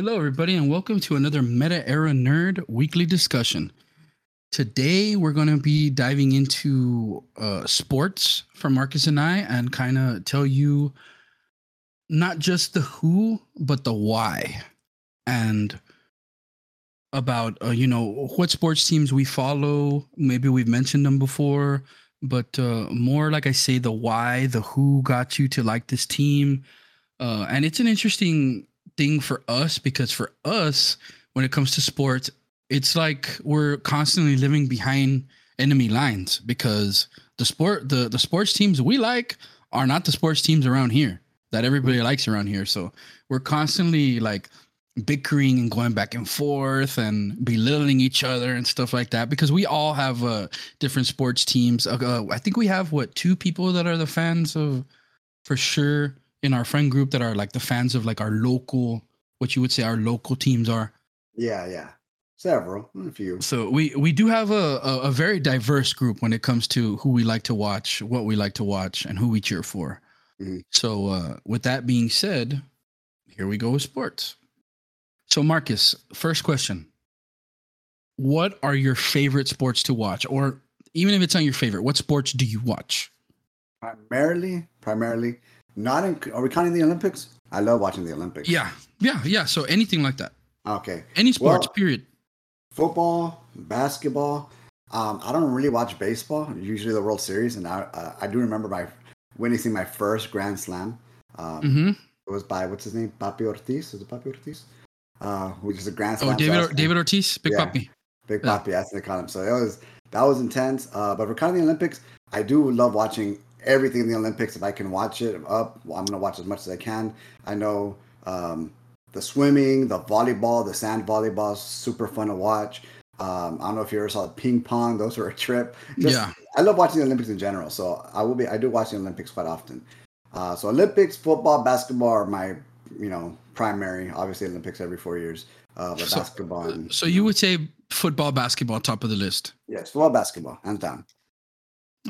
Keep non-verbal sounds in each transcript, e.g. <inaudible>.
Hello, everybody, and welcome to another Meta Era Nerd weekly discussion. Today, we're going to be diving into uh, sports for Marcus and I and kind of tell you not just the who, but the why. And about, uh, you know, what sports teams we follow. Maybe we've mentioned them before, but uh, more like I say, the why, the who got you to like this team. Uh, and it's an interesting thing for us because for us, when it comes to sports, it's like we're constantly living behind enemy lines because the sport the the sports teams we like are not the sports teams around here that everybody likes around here. So we're constantly like bickering and going back and forth and belittling each other and stuff like that because we all have uh, different sports teams. Uh, uh, I think we have what two people that are the fans of for sure in our friend group that are like the fans of like our local what you would say our local teams are. Yeah, yeah. Several, a few. So we we do have a, a, a very diverse group when it comes to who we like to watch, what we like to watch, and who we cheer for. Mhm. So uh, with that being said, here we go with sports. So Marcus, first question: What are your favorite sports to watch, or even if it's not your favorite, what sports do you watch? Primarily, primarily, not in. Are we counting the Olympics? I love watching the Olympics. Yeah, yeah, yeah. So anything like that, Okay. any sports, Well- period. Football, basketball. Um, I don't really watch baseball. Usually the World Series, and I uh, I do remember my witnessing my first Grand Slam. Um, hmm It was by what's his name, Papi Ortiz. Is it Papi Ortiz? Uh, which is a Grand Oh, Slam. Oh, David David Ortiz, Big Yeah. Papi. Big Yeah. Papi, that's what they call him. So it was that was intense. Uh, but for kind of the Olympics, I do love watching everything in the Olympics. If I can watch it up, I'm gonna watch as much as I can. I know um, the swimming, the volleyball, the sand volleyball is super fun to watch. Um, I don't know if you ever saw the ping pong; those were a trip. Just- Yeah. I love watching the Olympics in general. So I will be. I do watch the Olympics quite often. Uh, so Olympics, football, basketball are my you know primary. Obviously, Olympics every four years. Uh, but So- basketball. And, So you would say football, basketball, top of the list. yes, football, basketball, hands down.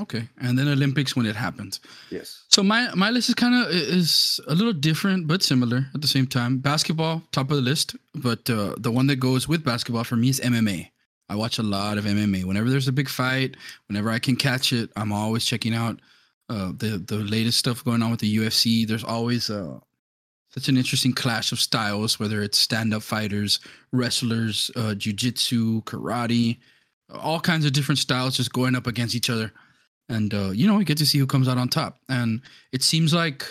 Okay, and then Olympics when it happens. Yes. So my my list is kind of is a little different but similar at the same time. Basketball top of the list, but uh, the one that goes with basketball for me is MMA. I watch a lot of MMA. Whenever there's a big fight, whenever I can catch it, I'm always checking out uh, the the latest stuff going on with the UFC. There's always uh, such an interesting clash of styles, whether it's stand up fighters, wrestlers, uh, jujitsu, karate, all kinds of different styles just going up against each other and uh, you know we get to see who comes out on top. And it seems like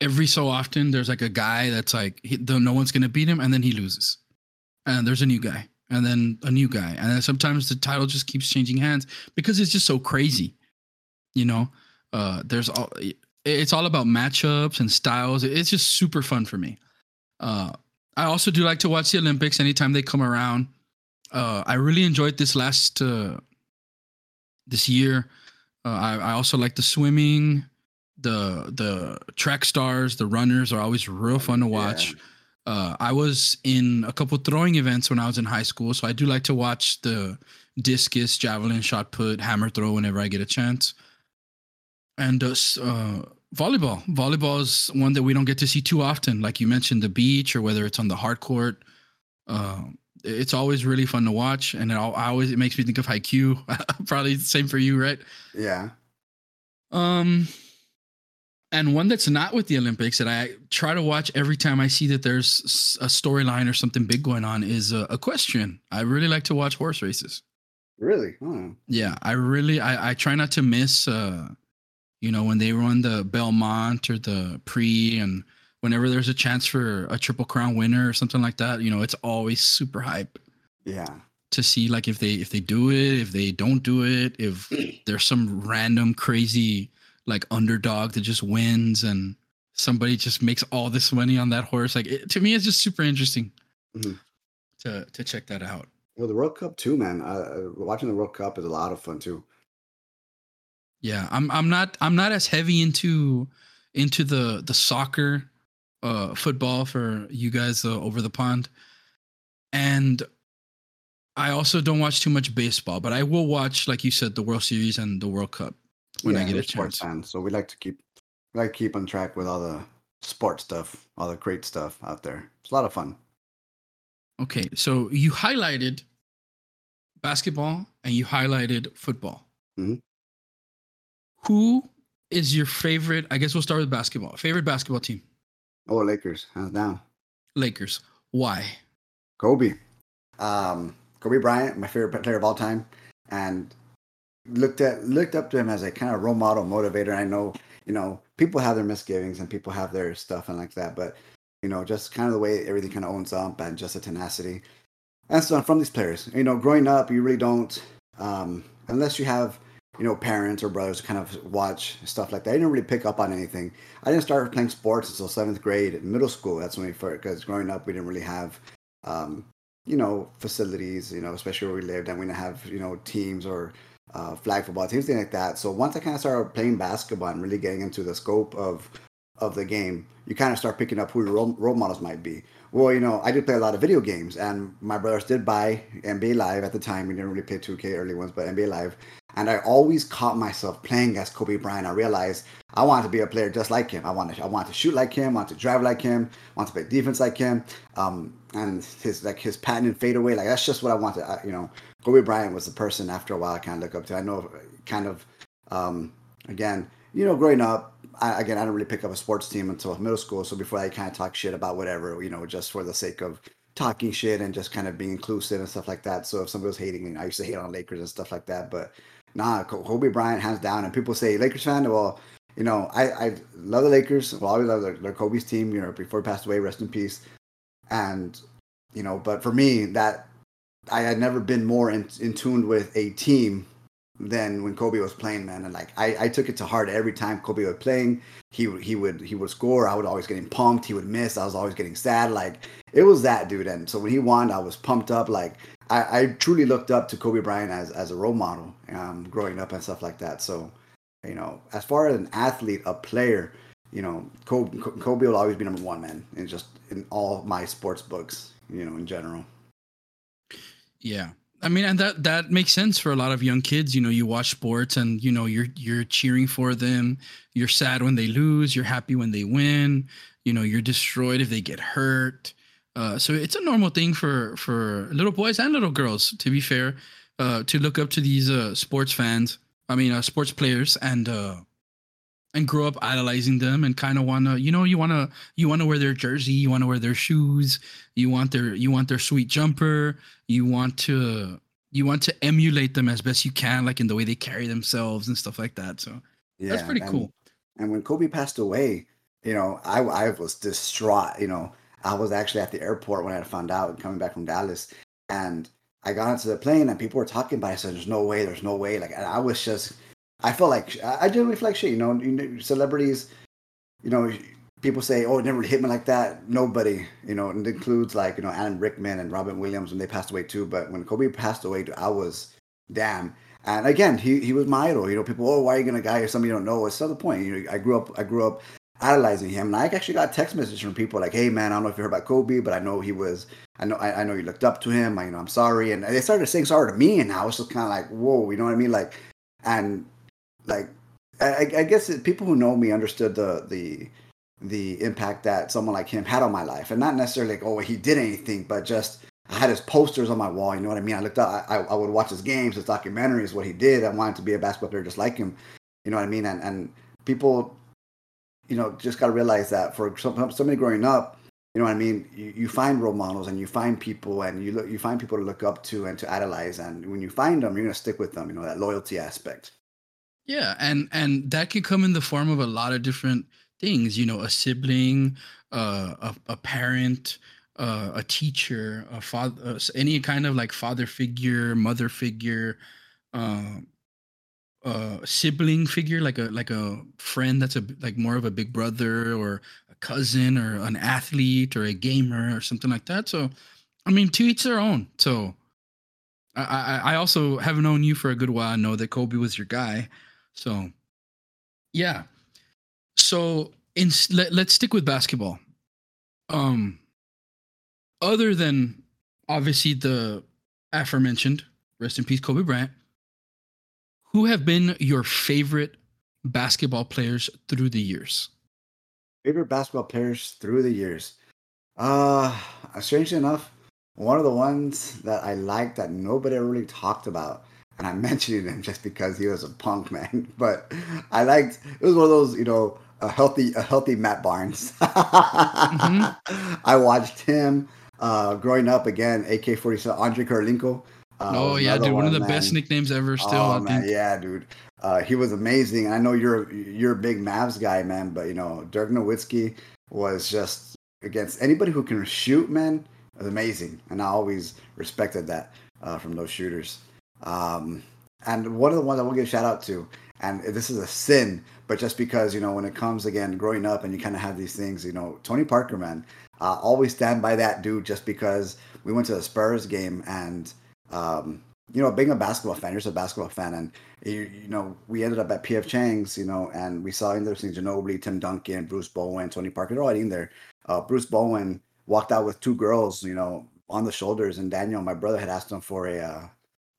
every so often there's like a guy that's like he, though no one's gonna beat him and then he loses. And there's a new guy and then a new guy. And sometimes the title just keeps changing hands because it's just so crazy you know? Uh there's all it's all about matchups and styles. It's just super fun for me. Uh i also do like to watch the olympics anytime they come around. Uh i really enjoyed this last uh this year. Uh, I, I also like the swimming, the the track stars, the runners are always real fun to watch. Uh, I was in a couple throwing events when I was in high school, so I do like to watch the discus, javelin, shot put, hammer throw whenever I get a chance. And uh, uh, volleyball, volleyball is one that we don't get to see too often. Like you mentioned, the beach or whether it's on the hard court. It's always really fun to watch, and it al- I always it makes me think of Haikyuu. <laughs> Probably the same for you, right? Yeah. Um, and one that's not with the Olympics that I try to watch every time I see that there's a storyline or something big going on is uh, equestrian. I really like to watch horse races. Really? Oh. Yeah, I really I, I try not to miss uh you know when they run the Belmont or the Preakness whenever there's a chance for a triple crown winner or something like that, you know, it's always super hype Yeah. to see like if they if they do it, if they don't do it, if <clears throat> there's some random crazy like underdog that just wins and somebody just makes all this money on that horse. Like it, to me, it's just super interesting Mhm. to to check that out. Well, the World Cup too, man. Uh, watching the World Cup is a lot of fun too. Yeah, I'm I'm not I'm not as heavy into into the the soccer uh football for you guys uh, over the pond. And I also don't watch too much baseball, but I will watch like you said the World Series and the World Cup when I get a chance. fans, so we like to keep we like keep on track with all the sports stuff, all the great stuff out there. It's a lot of fun. Okay, so you highlighted basketball and you highlighted football. Mhm. Who is your favorite? I guess we'll start with basketball. Favorite basketball team? Oh, Lakers, hands down. Lakers. Why? Kobe. Um, Kobe Bryant, my favorite player of all time, and looked at looked up to him as a kind of role model, motivator. I know, you know, people have their misgivings and people have their stuff and like that, but you know, just kind of the way everything kind of owns up and just a tenacity. And so from these players, you know, growing up, you really don't, um, unless you have, you know, parents or brothers kind of watch stuff like that. I didn't really pick up on anything. I didn't start playing sports until seventh grade, in middle school. That's when we first, because growing up, we didn't really have, um, you know, facilities, you know, especially where we lived, and we didn't have, you know, teams or uh, flag football teams, like that. So once I kind of started playing basketball and really getting into the scope of of the game, you kind of start picking up who your role, role models might be. Well, you know, I did play a lot of video games, and my brothers did buy NBA Live at the time. We didn't really play 2K early ones, but NBA Live. And I always caught myself playing as Kobe Bryant. I realized I wanted to be a player just like him. I wanted, I wanted to shoot like him. I wanted to drive like him. I wanted to play defense like him. Um, and his like his patented fadeaway, like that's just what I wanted. I, you know, Kobe Bryant was the person after a while I kind of look up to. I know, kind of, um, again, you know, growing up, I, again, I didn't really pick up a sports team until middle school. So before I kind of talk shit about whatever, you know, just for the sake of talking shit and just kind of being inclusive and stuff like that. So if somebody was hating, me, I used to hate on Lakers and stuff like that. But nah, Kobe Bryant hands down. And people say Lakers fan. Well, you know, I, I love the Lakers. Well, I always love their, their Kobe's team. You know, before he passed away, rest in peace. And you know, but for me, that I had never been more in, in tune with a team than when Kobe was playing, man. And like I, I took it to heart every time Kobe was playing. He he would he would score. I would always getting pumped. He would miss. I was always getting sad. Like it was that dude. And so when he won, I was pumped up. Like I, I truly looked up to Kobe Bryant as as a role model, um, growing up and stuff like that. So you know, as far as an athlete, a player, you know, Kobe, Kobe will always be number one, man. And just in all my sports books, you know, in general. Yeah. I mean, and that that makes sense for a lot of young kids. You know, you watch sports, and you know you're you're cheering for them. You're sad when they lose. You're happy when they win. You know, you're destroyed if they get hurt. Uh, so it's a normal thing for for little boys and little girls, to be fair, uh, to look up to these uh, sports fans. I mean, uh, sports players, and uh, and grow up idolizing them, and kind of wanna, you know, you wanna you wanna wear their jersey, you wanna wear their shoes, you want their you want their sweet jumper, you want to you want to emulate them as best you can, like in the way they carry themselves and stuff like that. So Yeah, that's pretty and, cool. And when Kobe passed away, you know, I I was distraught. You know, I was actually at the airport when I found out coming back from Dallas, and I got onto the plane and people were talking about it. Said, "There's no way, there's no way." Like, and I was just, I felt like I generally feel like shit. You know, celebrities, you know, people say, "Oh, it never hit me like that." Nobody, you know, and it includes like you know Alan Rickman and Robin Williams when they passed away too. But when Kobe passed away, I was damn. And again, he he was my idol. You know, people, oh, why are you gonna guy or somebody you don't know? It's not the point. You know, I grew up, I grew up idolizing him, and I actually got text messages from people like, "Hey, man, I don't know if you heard about Kobe, but I know he was. I know, I, I know you looked up to him. I, you know, I'm sorry." And they started saying sorry to me, and I was just kind of like, "Whoa," you know what I mean? Like, and like, I, I guess people who know me understood the the the impact that someone like him had on my life, and not necessarily like, oh, he did anything, but just I had his posters on my wall. You know what I mean? I looked up, I, I would watch his games, his documentaries, what he did. I wanted to be a basketball player just like him. You know what I mean? And and people, you know, just got to realize that for some, somebody growing up, you know what I mean? You, you find role models and you find people and you look, you find people to look up to and to idolize. And when you find them, you're gonna stick with them. You know that loyalty aspect. Yeah, and and that can come in the form of a lot of different things. You know, a sibling, uh, a a parent, uh, a teacher, a father, uh, any kind of like father figure, mother figure, uh, uh, sibling figure, like a like a friend that's a like more of a big brother or a cousin or an athlete or a gamer or something like that. So, I mean, to each their own. So. I, I I also have known you for a good while. I know that Kobe was your guy. So, yeah. So, in let, let's stick with basketball. Um, other than obviously the aforementioned, rest in peace, Kobe Bryant. Who have been your favorite basketball players through the years? Favorite basketball players through the years. Uh, strangely enough, one of the ones that I liked that nobody really talked about, and I'm <laughs> mentioning him just because he was a punk man, <laughs> but I liked it was one of those, you know, a healthy a healthy Matt Barnes. <laughs> mm-hmm. I watched him uh, growing up again, AK forty seven, Andre Kirilenko. Uh, oh yeah, dude, one, one of the man. best nicknames ever. Still, oh, I man, think. yeah, dude. Uh, he was amazing. I know you're you're a big Mavs guy, man, but you know Dirk Nowitzki was just against anybody who can shoot, man. Was amazing, and I always respected that uh, from those shooters. Um, and one of the ones I want to give a shout out to, and this is a sin, but just because you know when it comes again growing up and you kind of have these things, you know, Tony Parker, man, uh, always stand by that dude. Just because we went to the Spurs game and um, you know, being a basketball fan, you're a basketball fan, and you, you know, we ended up at PF Chang's, you know, and we saw interesting Ginobili, Tim Duncan, Bruce Bowen, Tony Parker, they're all in there. Uh, Bruce Bowen walked out with two girls, you know, on the shoulders, and Daniel, my brother, had asked him for a uh,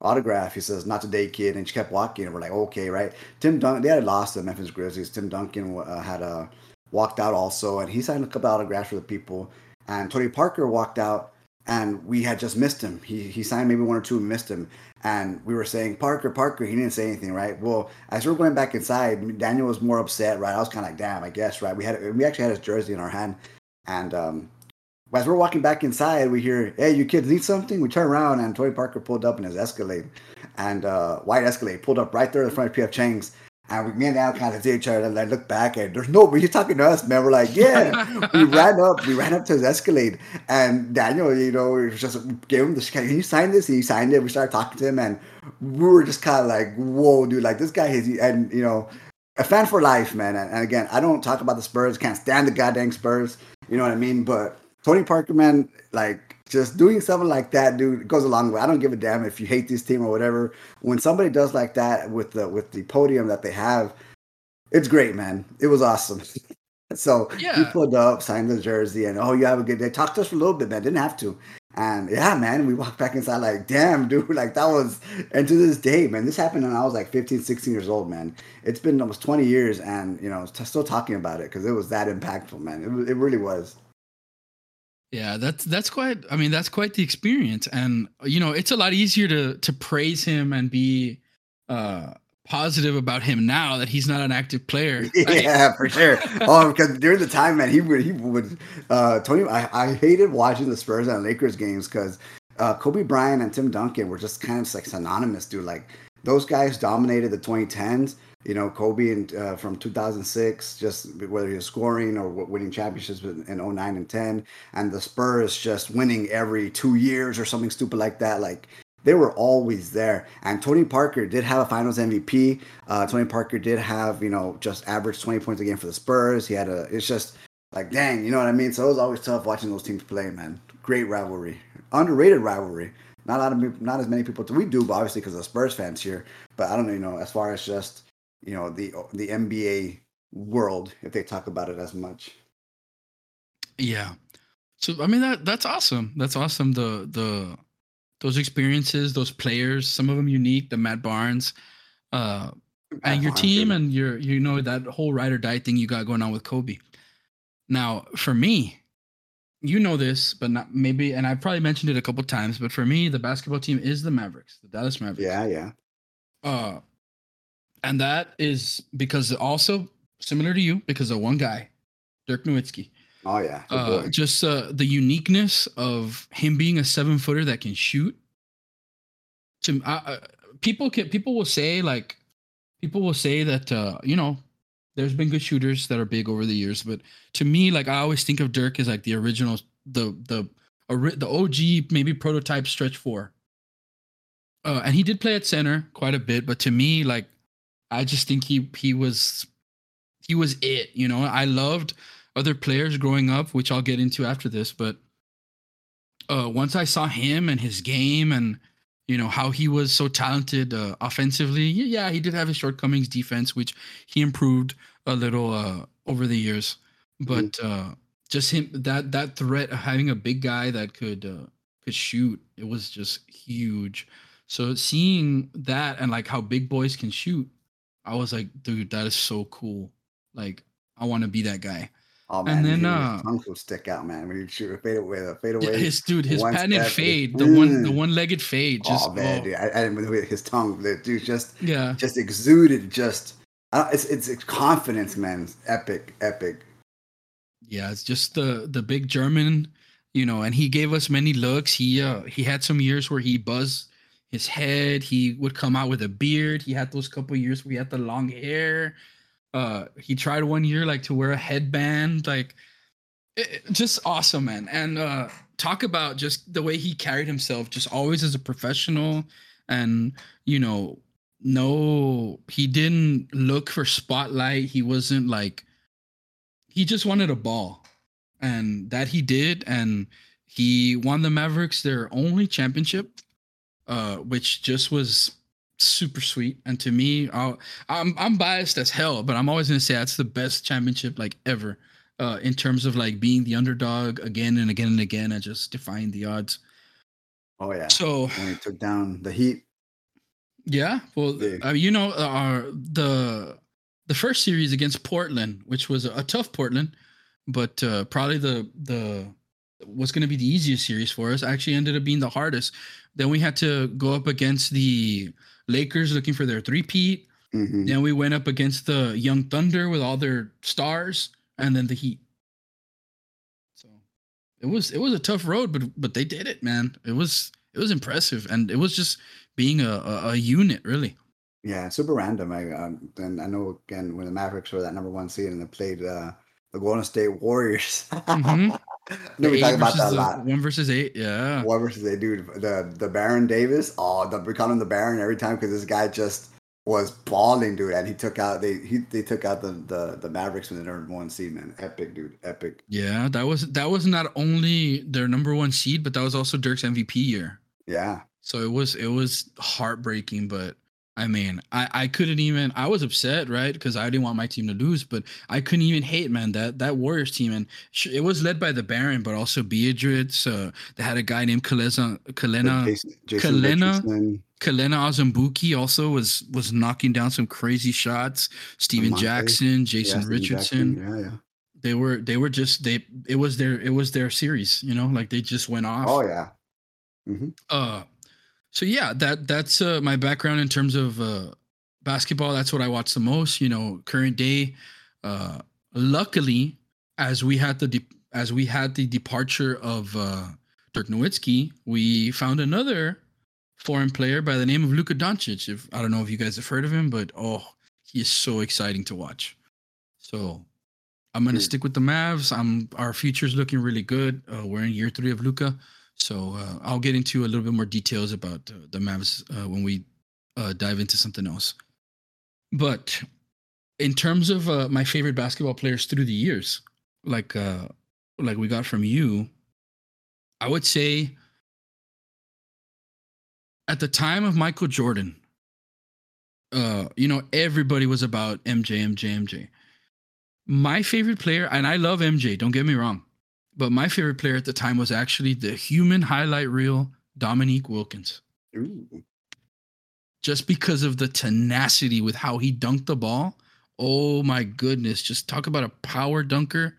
autograph. He says, "Not today, kid," and she kept walking, and we're like, "Okay, right." Tim Duncan, they had lost the Memphis Grizzlies. Tim Duncan uh, had uh, walked out also, and he signed a couple autographs for the people. And Tony Parker walked out and we had just missed him. He he signed maybe one or two and missed him. And we were saying, Parker, Parker, he didn't say anything, right? Well, as we are going back inside, Daniel was more upset, right? I was kind of like, damn, I guess, right? We had we actually had his jersey in our hand. And um, as we're walking back inside, we hear, hey, you kids need something? We turn around and Tony Parker pulled up in his Escalade. And uh, white Escalade pulled up right there in front of PF Chang's. And we, me and Al kind of see each other and I look back and there's no, you talking to us, man. We're like, yeah. <laughs> we ran up, we ran up to his Escalade, and Daniel, you know, just gave him the, can you sign this? And he signed it. We started talking to him, and we were just kind of like, whoa, dude, like this guy is, and you know, a fan for life, man. And, and again, I don't talk about the Spurs, can't stand the goddamn Spurs, you know what I mean? But Tony Parker, man, like just doing something like that, dude, goes a long way. I don't give a damn if you hate this team or whatever. When somebody does like that with the with the podium that they have, it's great, man. It was awesome. <laughs> so yeah. he pulled up, signed the jersey, and oh, you have a good day. Talked to us for a little bit, man. Didn't have to. And yeah, man, we walked back inside like, damn, dude, <laughs> like that was, and to this day, man, this happened when I was like 15, 16 years old, man. It's been almost 20 years and, you know, still talking about it because it was that impactful, man. It, it really was. Yeah, that's that's quite. I mean, that's quite the experience, and you know, it's a lot easier to to praise him and be uh positive about him now that he's not an active player. <laughs> Right? Yeah, for sure. oh, because during the time, man, he would he would uh Tony. I, I hated watching the Spurs and Lakers games because uh, Kobe Bryant and Tim Duncan were just kind of like synonymous, dude. Like those guys dominated the 2010s you know, Kobe and uh, from 2006, just whether he was scoring or winning championships in 09 and 10, and the Spurs just winning every two years or something stupid like that. Like they were always there. And Tony Parker did have a Finals MVP. Uh, Tony Parker did have, you know, just average 20 points a game for the Spurs. He had a. It's just like dang, you know what I mean. So it was always tough watching those teams play, man. Great rivalry, underrated rivalry. Not a lot of not as many people. We do, but obviously because of Spurs fans here. But I don't know, you know, as far as just you know the the NBA world if they talk about it as much. Yeah. So I mean that that's awesome. That's awesome. The the those experiences, those players, some of them unique. The Matt Barnes, uh, Matt and your Barnes, team, and your you know that whole ride or die thing you got going on with Kobe. Now, for me, you know this, but not maybe, and I've probably mentioned it a couple times. But for me, the basketball team is the Mavericks, the Dallas Mavericks. Yeah, yeah. Uh, and that is because also similar to you, because of one guy, Dirk Nowitzki. Oh yeah, uh, just uh, the uniqueness of him being a seven footer that can shoot. To uh, people can people will say like people will say that uh, you know there's been good shooters that are big over the years, but to me, like I always think of Dirk as like the original, the the the OG maybe prototype stretch four. Uh, and he did play at center quite a bit, but to me, like I just think he he was he was it. You know, I loved other players growing up, which I'll get into after this. But uh, once I saw him and his game and you know how he was so talented uh, offensively, yeah, he did have his shortcomings defense, which he improved a little uh, over the years. But mm. just him that that threat of having a big guy that could uh, could shoot, it was just huge. So seeing that and like how big boys can shoot I was like, dude, that is so cool. Like, I want to be that guy. Oh man, And then, his uh, tongue will stick out, man. When you shoot a fade away, a fade away. his dude, his patented fade, the one, the mm. one-legged fade, just oh man, oh, dude, I, I didn't his tongue. The dude just yeah, just exuded just. It's, it's it's confidence, man. It's epic, epic. yeah. It's just the the big German, you know. And he gave us many looks. He uh he had some years where he buzzed his head. He would come out with a beard. He had those couple years where he had the long hair. Uh, he tried one year like to wear a headband, like it, it- just awesome, man. And uh, talk about just the way he carried himself, just always as a professional, and you know, no, he didn't look for spotlight. He wasn't like he just wanted a ball, and that he did, and he won the Mavericks their only championship, uh, which just was super sweet. And to me, I'll, I'm I'm biased as hell, but I'm always gonna say that's the best championship like ever, uh, in terms of like being the underdog again and again and again and just defying the odds. Oh yeah. So When he took down the Heat. yeah, well, uh, you know, uh, our the the first series against Portland, which was a, a tough Portland, but uh, probably the the was going to be the easiest series for us. Actually, ended up being the hardest. Then we had to go up against the Lakers, looking for their three-peat. Mhm. Then we went up against the Young Thunder with all their stars, and then the Heat. So it was it was a tough road, but but they did it, man. It was it was impressive, and it was just being a a, a unit, really. Yeah, super random. I um, and I know again when the Mavericks were that number one seed and they played uh, the Golden State Warriors. Mhm. I know we talk about that a lot. One versus eight, yeah. What versus they do the the Baron Davis? Oh, the, we call him the Baron every time because this guy just was balling, dude, and he took out they he they took out the the, the Mavericks when they number one seed, man. Epic, dude, epic. Yeah, that was that was not only their number one seed, but that was also Dirk's MVP year. Yeah, So it was it was heartbreaking, but I mean, I I couldn't even I was upset, right? Because I didn't want my team to lose, but I couldn't even hate, man. That that Warriors team, and sh- it was led by the Baron, but also Biedrins. Uh, they had a guy named Kaleza, Kalena Jason, Jason Kalena- Richardson, Kalena Ozumbuki also was was knocking down some crazy shots. Stephen. Jackson, Jason Jackson Richardson. Jackson, Yeah, yeah. They were they were just they it was their it was their series, you know, like they just went off. Oh yeah. hmm Uh, so yeah, that that's uh, my background in terms of uh, basketball. That's what I watch the most. You know, current day. Uh, luckily, as we had the de- as we had the departure of uh, Dirk Nowitzki, we found another foreign player by the name of Luka Doncic. If I don't know if you guys have heard of him, but oh, he is so exciting to watch. So. I'm gonna Hmm. stick with the Mavs. I'm our future's looking really good. Uh, we're in year three of Luka, so uh, I'll get into a little bit more details about uh, the Mavs uh, when we uh, dive into something else. But in terms of uh, my favorite basketball players through the years, like uh, like we got from you, I would say at the time of Michael Jordan, you know, everybody was about MJ, MJ, MJ. My favorite player, and I love MJ, don't get me wrong, but my favorite player at the time was actually the human highlight reel Dominique Wilkins. Ooh. Just because of the tenacity with how he dunked the ball. Oh my goodness. Just talk about a power dunker.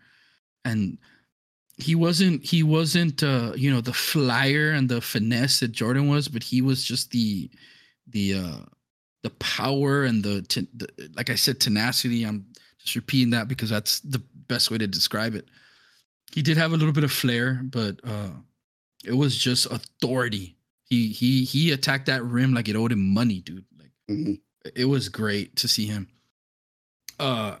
And he wasn't he wasn't uh you know the flyer and the finesse that Jordan was, but he was just the the uh the power and the, ten- the like I said tenacity. I'm just repeating that because that's the best way to describe it. He did have a little bit of flair, but uh it was just authority. He he he attacked that rim like it owed him money, dude. Like Mhm. it was great to see him. Uh,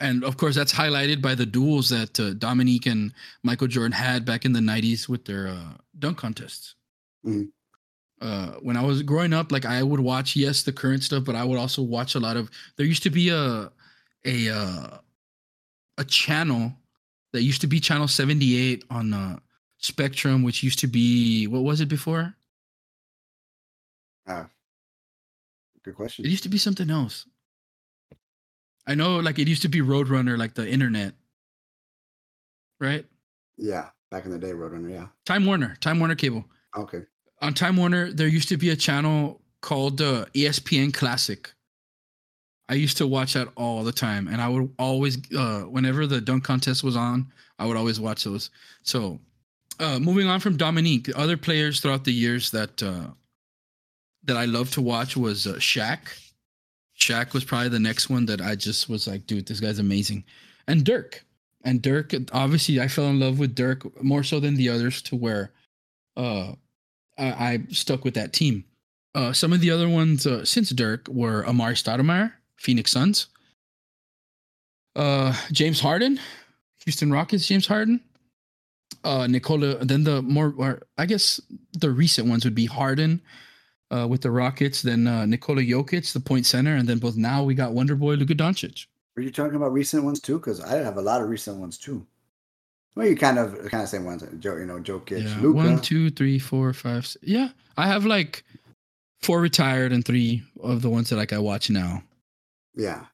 and of course, that's highlighted by the duels that uh, Dominique and Michael Jordan had back in the '90s with their uh, dunk contests. Mhm. Uh, when I was growing up, like I would watch, yes, the current stuff, but I would also watch a lot of. There used to be a a uh, a channel that used to be channel 78 on uh, Spectrum, which used to be what was it before? Ah, good question. It used to be something else. I know, like it used to be Roadrunner, like the internet, right? Yeah, back in the day, Roadrunner. Yeah. Time Warner, Time Warner cable. Okay. On Time Warner, there used to be a channel called uh, ESPN Classic. I used to watch that all the time, and I would always, uh, whenever the dunk contest was on, I would always watch those. So, uh, moving on from Dominique, other players throughout the years that uh, that I love to watch was uh, Shaq. Shaq was probably the next one that I just was like, dude, this guy's amazing, and Dirk. And Dirk, obviously, I fell in love with Dirk more so than the others, to where uh, I, I stuck with that team. Uh, some of the other ones uh, since Dirk were Amar'e Stoudemire, Phoenix Suns, uh, James Harden, Houston Rockets, James Harden, uh, Nikola. Then the more, or I guess the recent ones would be Harden uh, with the Rockets, then uh, Nikola Jokic, the point center, and then both now we got Wonder Boy Luka Doncic. Are you talking about recent ones too? Because I have a lot of recent ones too. Well, you kind of kind of same ones, Joe. You know, Joe Jokic, Yeah, Luka. one, two, three, four, five. Six. Yeah, I have like four retired and three of the ones that like I watch now. Yeah,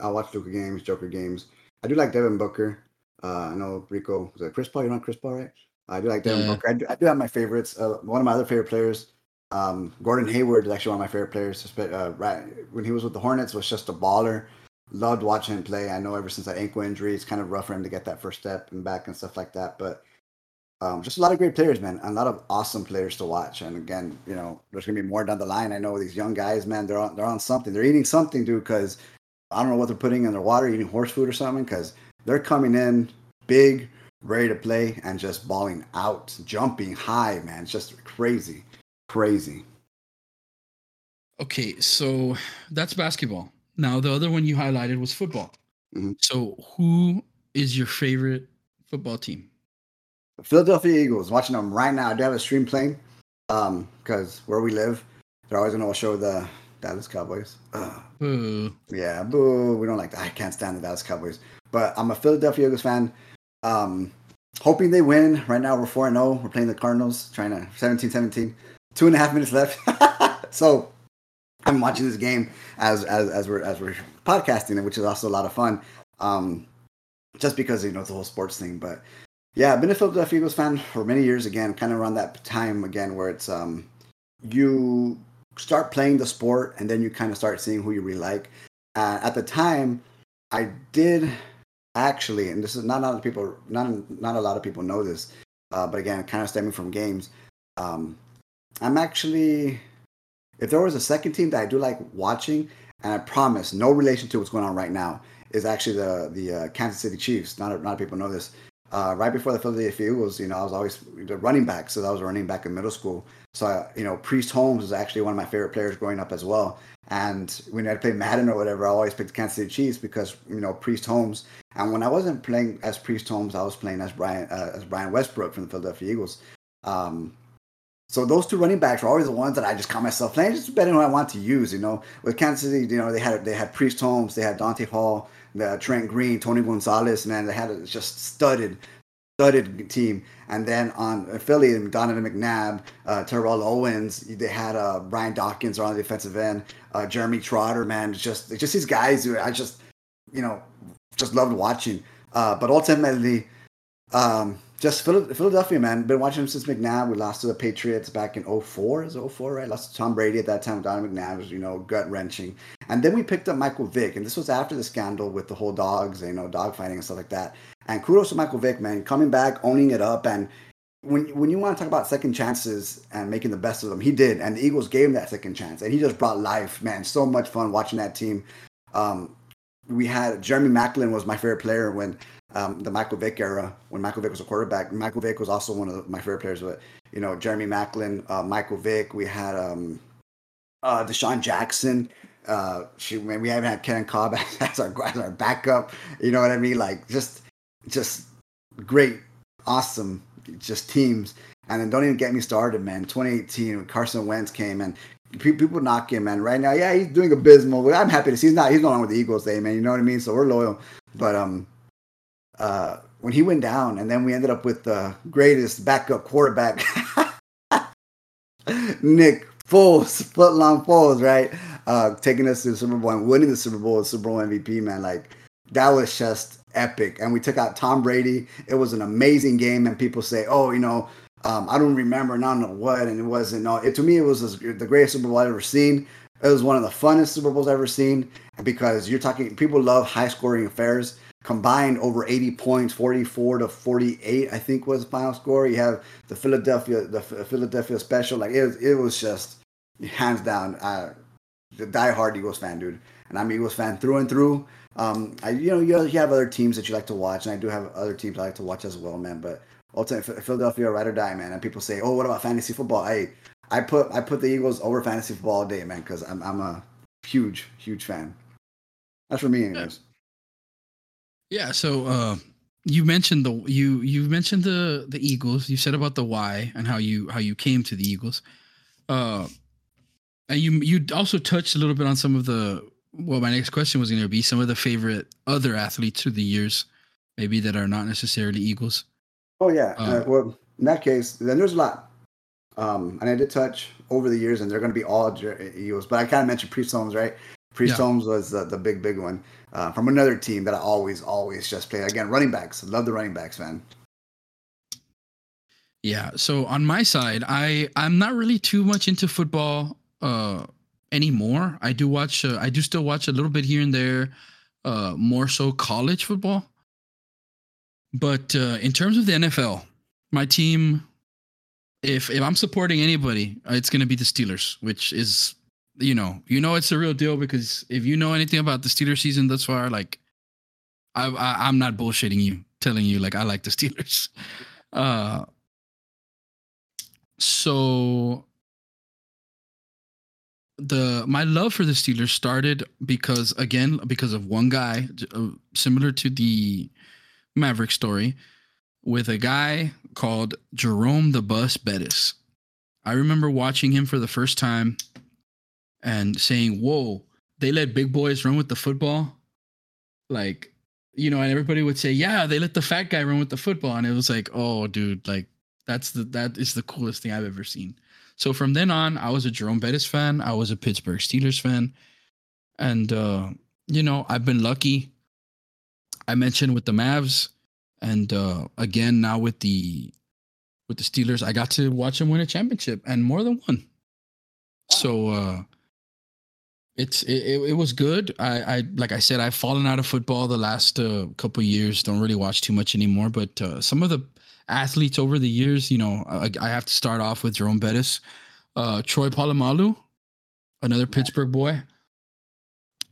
I watch Luka games, Joker games. I do like Devin Booker. Uh, I know Rico was it Chris Paul. You know Chris Paul, right? I do like Devin Yeah. Booker. I do, I do have my favorites. Uh, one of my other favorite players, um, Gordon Hayward, is actually one of my favorite players. Uh, right when he was with the Hornets, was just a baller. Loved watching him play. I know ever since that ankle injury, it's kind of rough for him to get that first step and back and stuff like that. But um, just a lot of great players, man. A lot of awesome players to watch. And again, you know, there's gonna be more down the line. I know these young guys, man. They're on, they're on something. They're eating something, dude. Because I don't know what they're putting in their water, eating horse food or something. Because they're coming in big, ready to play, and just balling out, jumping high, man. It's just crazy, crazy. Okay, so that's basketball. Now the other one you highlighted was football. Mhm. So who is your favorite football team? The Philadelphia Eagles. Watching them right now. I do have a stream playing. Um, because where we live, they're always gonna show the Dallas Cowboys. Uh, <sighs> Yeah, boo. We don't like that. I can't stand the Dallas Cowboys. But I'm a Philadelphia Eagles fan. Um, hoping they win. Right now we're 4 0. We're playing the Cardinals, trying to 17 17. Two and a half minutes left. <laughs> so I'm watching this game as, as as we're as we're podcasting it, which is also a lot of fun. Um, just because you know it's the whole sports thing. But yeah, I've been a Philadelphia Eagles fan for many years again, kind of around that time again where it's um you start playing the sport and then you kind of start seeing who you really like. Uh, at the time, I did actually, and this is not a lot of people, not not a lot of people know this, uh, but again, kind of stemming from games. Um, I'm actually, if there was a second team that I do like watching, and I promise, no relation to what's going on right now, is actually the the uh, Kansas City Chiefs. Not a lot of people know this. Uh, right before the Philadelphia Eagles, you know, I was always the running back, so I was running back in middle school. So, I, you know, Priest Holmes was actually one of my favorite players growing up as well. And when I played Madden or whatever, I always picked Kansas City Chiefs because you know Priest Holmes. And when I wasn't playing as Priest Holmes, I was playing as Brian uh, as Brian Westbrook from the Philadelphia Eagles. Um, so those two running backs were always the ones that I just caught myself playing, just depending on who I want to use. You know, with Kansas City, you know, they had they had Priest Holmes, they had Dante Hall, the Trent Green, Tony Gonzalez, man, they had a just studded studded team. And then on Philly, Donovan McNabb, uh, Terrell Owens, they had uh, Brian Dawkins on the defensive end, uh, Jeremy Trotter, man, just just these guys who I just, you know, just loved watching. Uh, but ultimately, um, just Philadelphia, man. Been watching them since McNabb. We lost to the Patriots back in 04. Is it 04, right? Lost to Tom Brady at that time. Donovan McNabb was, you know, gut wrenching. And then we picked up Michael Vick. And this was after the scandal with the whole dogs, you know, dog fighting and stuff like that. And kudos to Michael Vick, man, coming back, owning it up. And when when you want to talk about second chances and making the best of them, he did. And the Eagles gave him that second chance. And he just brought life, man. So much fun watching that team. Um, we had Jeremy Maclin was my favorite player when um, the Michael Vick era, when Michael Vick was a quarterback. Michael Vick was also one of my favorite players. But you know, Jeremy Maclin, uh, Michael Vick. We had um, uh, DeSean Jackson. Uh, we haven't had Kevin Kolb <laughs> as our as our backup. You know what I mean? Like just just great, awesome, just teams. And then don't even get me started, man. 2018, when Carson Wentz came and people knock him, man. Right now, yeah, he's doing abysmal. But I'm happy to see he's not. He's no longer with the Eagles, day, man. You know what I mean? So we're loyal. But um, uh, when he went down, and then we ended up with the greatest backup quarterback, <laughs> Nick Foles, foot long Foles, right? Uh, taking us to the Super Bowl and winning the Super Bowl, Super Bowl MVP, man. Like that was just epic. And we took out Tom Brady. It was an amazing game. And people say, oh, you know, um, I don't remember, and I don't know what, and it wasn't. No, it, to me, it was the greatest Super Bowl I've ever seen. It was one of the funnest Super Bowls I've ever seen. Because you're talking, people love high scoring affairs. Combined over 80 points, 44 to 48, I think was the final score. You have the Philadelphia, the Philadelphia special. Like it was, it was just hands down, uh, the diehard Eagles fan, dude. And I'm Eagles fan through and through. Um, I, you know, you have other teams that you like to watch, and I do have other teams I like to watch as well, man. But ultimately, Philadelphia, ride or die, man. And people say, "Oh, what about fantasy football?" I, I put I put the Eagles over fantasy football all day, man, because I'm I'm a huge huge fan. That's for me, anyways. Yeah. So uh, you mentioned the you you mentioned the the Eagles. You said about the why and how you how you came to the Eagles. Uh, and you you also touched a little bit on some of the well, my next question was going to be some of the favorite other athletes through the years, maybe that are not necessarily Eagles. Oh yeah. Uh, uh, well, in that case, then there's a lot. Um, and I did touch over the years, and they're going to be all Eagles. But I kind of mentioned Priest Holmes, right? Priest yeah. Holmes was uh, the big, big one uh, from another team that I always, always just played. Again, running backs. Love the running backs, man. Yeah. So on my side, I I'm not really too much into football. Uh, anymore. I do watch. Uh, I do still watch a little bit here and there. Uh, more so college football. But uh, in terms of the NFL, my team, if if I'm supporting anybody, it's going to be the Steelers, which is you know you know it's a real deal because if you know anything about the Steelers season thus far, like I, I I'm not bullshitting you, telling you like I like the <laughs> Steelers. Uh, so the my love for the Steelers started because again because of one guy uh, similar to the Maverick story with a guy called Jerome the Bus Bettis. I remember watching him for the first time and saying, "Whoa, they let big boys run with the football." Like, you know, and everybody would say, "Yeah, they let the fat guy run with the football." And it was like, "Oh, dude, like that's the that is the coolest thing I've ever seen." So from then on, I was a Jerome Bettis fan. I was a Pittsburgh Steelers fan. And, uh, you know, I've been lucky. I mentioned with the Mavs. And uh, again, now with the with the Steelers, I got to watch them win a championship and more than one. So uh, it's it, it, was good. I, I like I said, I've fallen out of football the last uh, couple years. Don't really watch too much anymore. But uh, some of the athletes over the years. You know, I, I have to start off with Jerome Bettis, uh, Troy Polamalu, another Pittsburgh boy.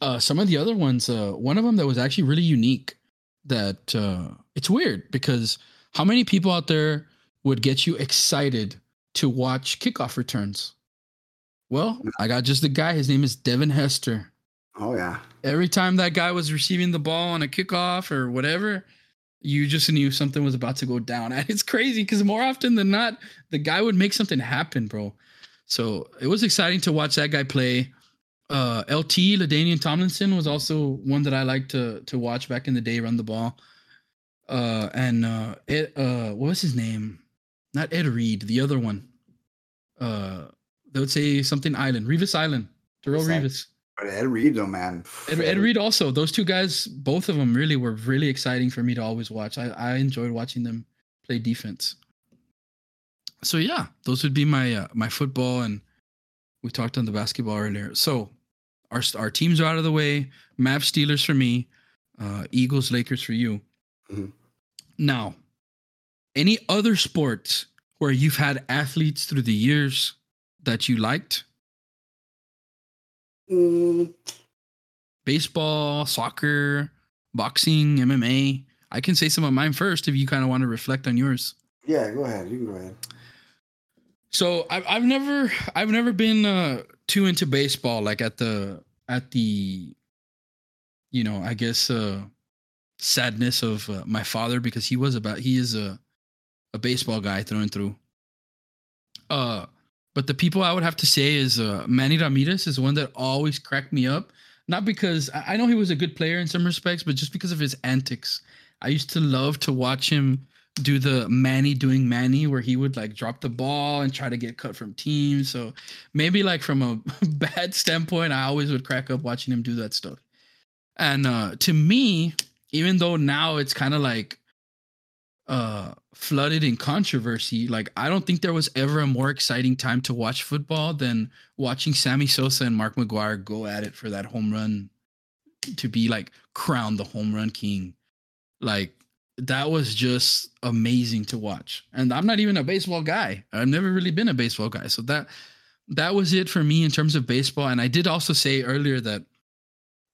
Uh, some of the other ones, uh, one of them that was actually really unique. That uh, it's weird because how many people out there would get you excited to watch kickoff returns? Well, I got just the guy. His name is Devin Hester. Oh yeah. Every time that guy was receiving the ball on a kickoff or whatever, you just knew something was about to go down. <laughs> And it's crazy because more often than not, the guy would make something happen, bro. So it was exciting to watch that guy play. Uh, LT LaDainian Tomlinson was also one that I liked to to watch back in the day, run the ball. Uh, and uh, Ed, uh, what was his name? Not Ed Reed, the other one. Uh, they would say something Island, Revis Island, Darrelle Revis. But Ed Reed, though, man. Ed, Ed, Reed also. Those two guys, both of them, really were really exciting for me to always watch. I, I enjoyed watching them play defense. So yeah, those would be my uh, my football, and we talked on the basketball earlier. So our our teams are out of the way. Mav Steelers for me, uh, Eagles Lakers for you. Mm-hmm. Now, any other sports where you've had athletes through the years that you liked? Mm. Baseball, soccer, boxing, MMA. I can say some of mine first if you kind of want to reflect on yours. Yeah, go ahead. You can go ahead. So I've I've never I've never been uh, too into baseball like at the at the you know I guess uh, sadness of uh, my father because he was about he is a a baseball guy through and through. Uh, but the people I would have to say is uh, Manny Ramirez is one that always cracked me up. Not because I know he was a good player in some respects, but just because of his antics. I used to love to watch him do the Manny doing Manny, where he would like drop the ball and try to get cut from teams. So maybe like from a <laughs> bad standpoint, I always would crack up watching him do that stuff. And uh, to me, even though now it's kind of like uh flooded in controversy. Like I don't think there was ever a more exciting time to watch football than watching Sammy Sosa and Mark McGwire go at it for that home run to be like crowned the home run king. Like that was just amazing to watch. And I'm not even a baseball guy. I've never really been a baseball guy. So that that was it for me in terms of baseball. And I did also say earlier that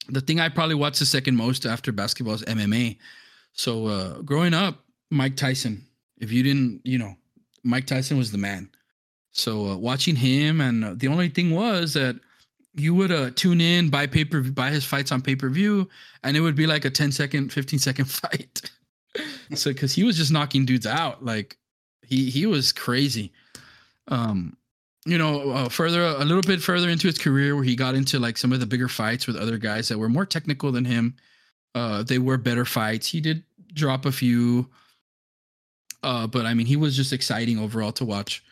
the thing I probably watched the second most after basketball is MMA. So uh, growing up, Mike Tyson. If you didn't, you know, Mike Tyson was the man. So uh, watching him, and uh, the only thing was that you would uh, tune in, buy paper, buy his fights on pay per view, and it would be like a 10 second, 15 second <laughs> fight. so because he was just knocking dudes out, like he he was crazy. Um, you know, uh, further a little bit further into his career, where he got into like some of the bigger fights with other guys that were more technical than him. Uh, they were better fights. He did drop a few, uh, but I mean, he was just exciting overall to watch.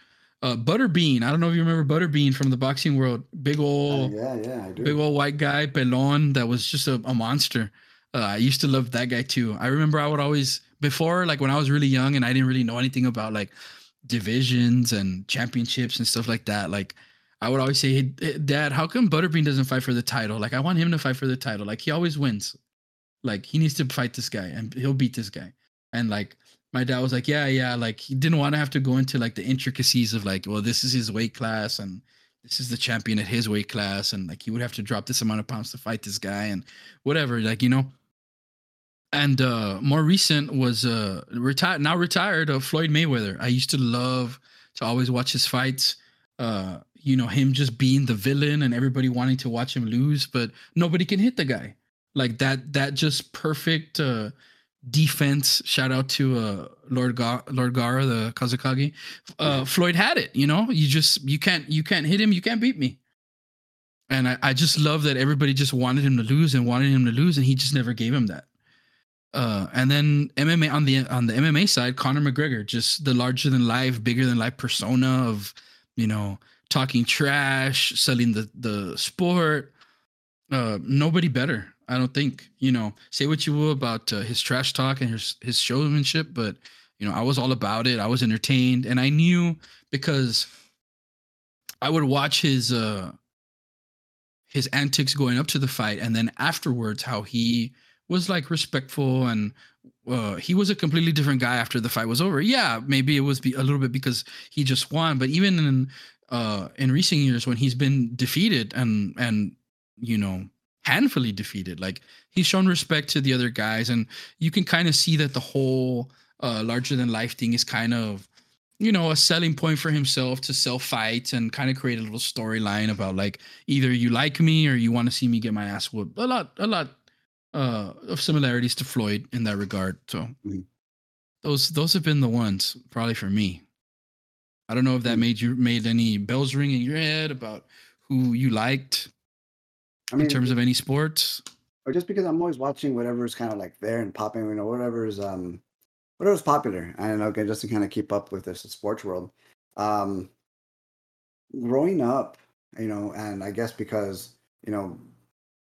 Uh, Butterbean, I don't know if you remember Butterbean from the boxing world. Big old, uh, yeah, yeah, I do. Big old white guy, pelon, that was just a, a monster. Uh, I used to love that guy too. I remember I would always before, like when I was really young and I didn't really know anything about like divisions and championships and stuff like that. Like I would always say, hey, Dad, how come Butterbean doesn't fight for the title? Like I want him to fight for the title. Like he always wins. Like he needs to fight this guy and he'll beat this guy. And like my dad was like, yeah, yeah. Like he didn't want to have to go into like the intricacies of like, well, this is his weight class and this is the champion at his weight class. And like he would have to drop this amount of pounds to fight this guy and whatever. Like, you know, and uh more recent was uh retired now retired uh, Floyd Mayweather. I used to love to always watch his fights. Uh you know him just being the villain and everybody wanting to watch him lose, but nobody can hit the guy. Like that that just perfect uh defense. Shout out to uh Lord Ga- Lord Gaara, the Kazekage. Uh Floyd had it, you know. You just you can't you can't hit him, you can't beat me. And I, I just love that everybody just wanted him to lose and wanted him to lose, and he just never gave him that. Uh, and then MMA on the on the MMA side, Conor McGregor, just the larger than life, bigger than life persona of, you know, talking trash, selling the the sport. Uh, nobody better, I don't think. You know, say what you will about uh, his trash talk and his his showmanship, but you know, I was all about it. I was entertained, and I knew because I would watch his uh his antics going up to the fight, and then afterwards how he was like respectful and uh, he was a completely different guy after the fight was over. Yeah, maybe it was be- a little bit because he just won, but even in uh, in recent years when he's been defeated and and you know handfully defeated, like he's shown respect to the other guys, and you can kind of see that the whole uh, larger than life thing is kind of you know a selling point for himself to sell fights and kind of create a little storyline about like either you like me or you want to see me get my ass whooped. A lot, a lot uh of similarities to Floyd in that regard. So Mhm. those those have been the ones probably for me. I don't know if that Mhm. made you made any bells ring in your head about who you liked I mean, in terms of any sports. or just because I'm always watching whatever's kind of like there and popping, you know, whatever's um, whatever's popular. I don't know, again, just to kind of keep up with this sports world. Um, growing up, you know, and I guess because you know,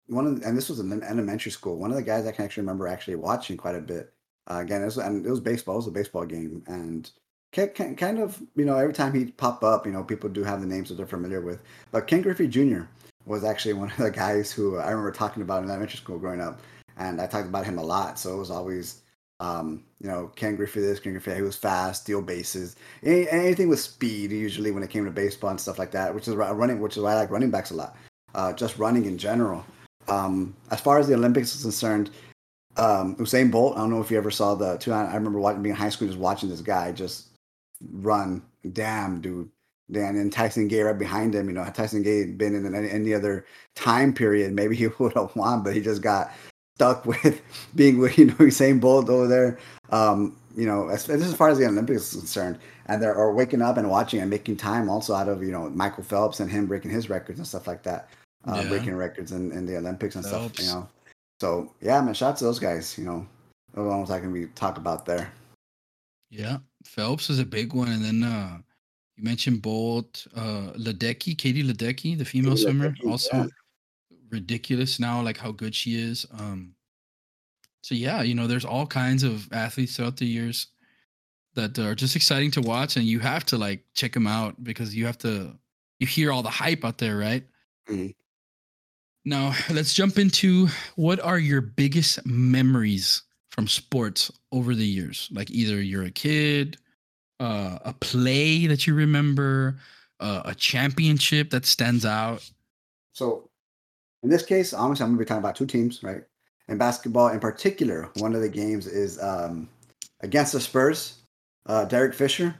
one of the, and this was in elementary school. One of the guys I can actually remember actually watching quite a bit. Uh, again, it was and it was baseball. It was a baseball game, and ki- ki- kind of you know every time he'd pop up, you know, people do have the names that they're familiar with. But Ken Griffey Jr. was actually one of the guys who I remember talking about in elementary school growing up, and I talked about him a lot. So it was always, um, you know, Ken Griffey this, Ken Griffey. He was fast, steal bases, any, anything with speed. Usually when it came to baseball and stuff like that, which is running, which is why I like running backs a lot. Uh, just running in general. Um, as far as the Olympics is concerned, um, Usain Bolt. I don't know if you ever saw the two. I remember watching being in high school, just watching this guy just run. Damn, dude. Dan and Tyson Gay right behind him. You know, had Tyson Gay been in any, any other time period, maybe he <laughs> would have won, but he just got stuck <laughs> with being with you know Usain Bolt over there. Um, you know, as, as far as the Olympics is concerned, and they're or waking up and watching and making time also out of you know Michael Phelps and him breaking his records and stuff like that, uh, Yeah. breaking records in, in the Olympics and stuff. You know, so yeah, man, shout out to those guys. You know, the ones I can be talk about there. Yeah, Phelps is a big one, and then uh you mentioned Bolt, uh Ledecky, Katie Ledecky, the female Katie swimmer, Ledecky, also yeah. ridiculous now, like how good she is. Um, so yeah, you know, there's all kinds of athletes throughout the years. that are just exciting to watch, and you have to like check them out because you have to you hear all the hype out there, right? Mhm. Now let's jump into what are your biggest memories from sports over the years? Like either you're a kid, uh, a play that you remember, uh, a championship that stands out. So in this case, honestly, I'm gonna be talking about two teams, right? And basketball, in particular, one of the games is um, against the Spurs. Uh, Derek Fisher,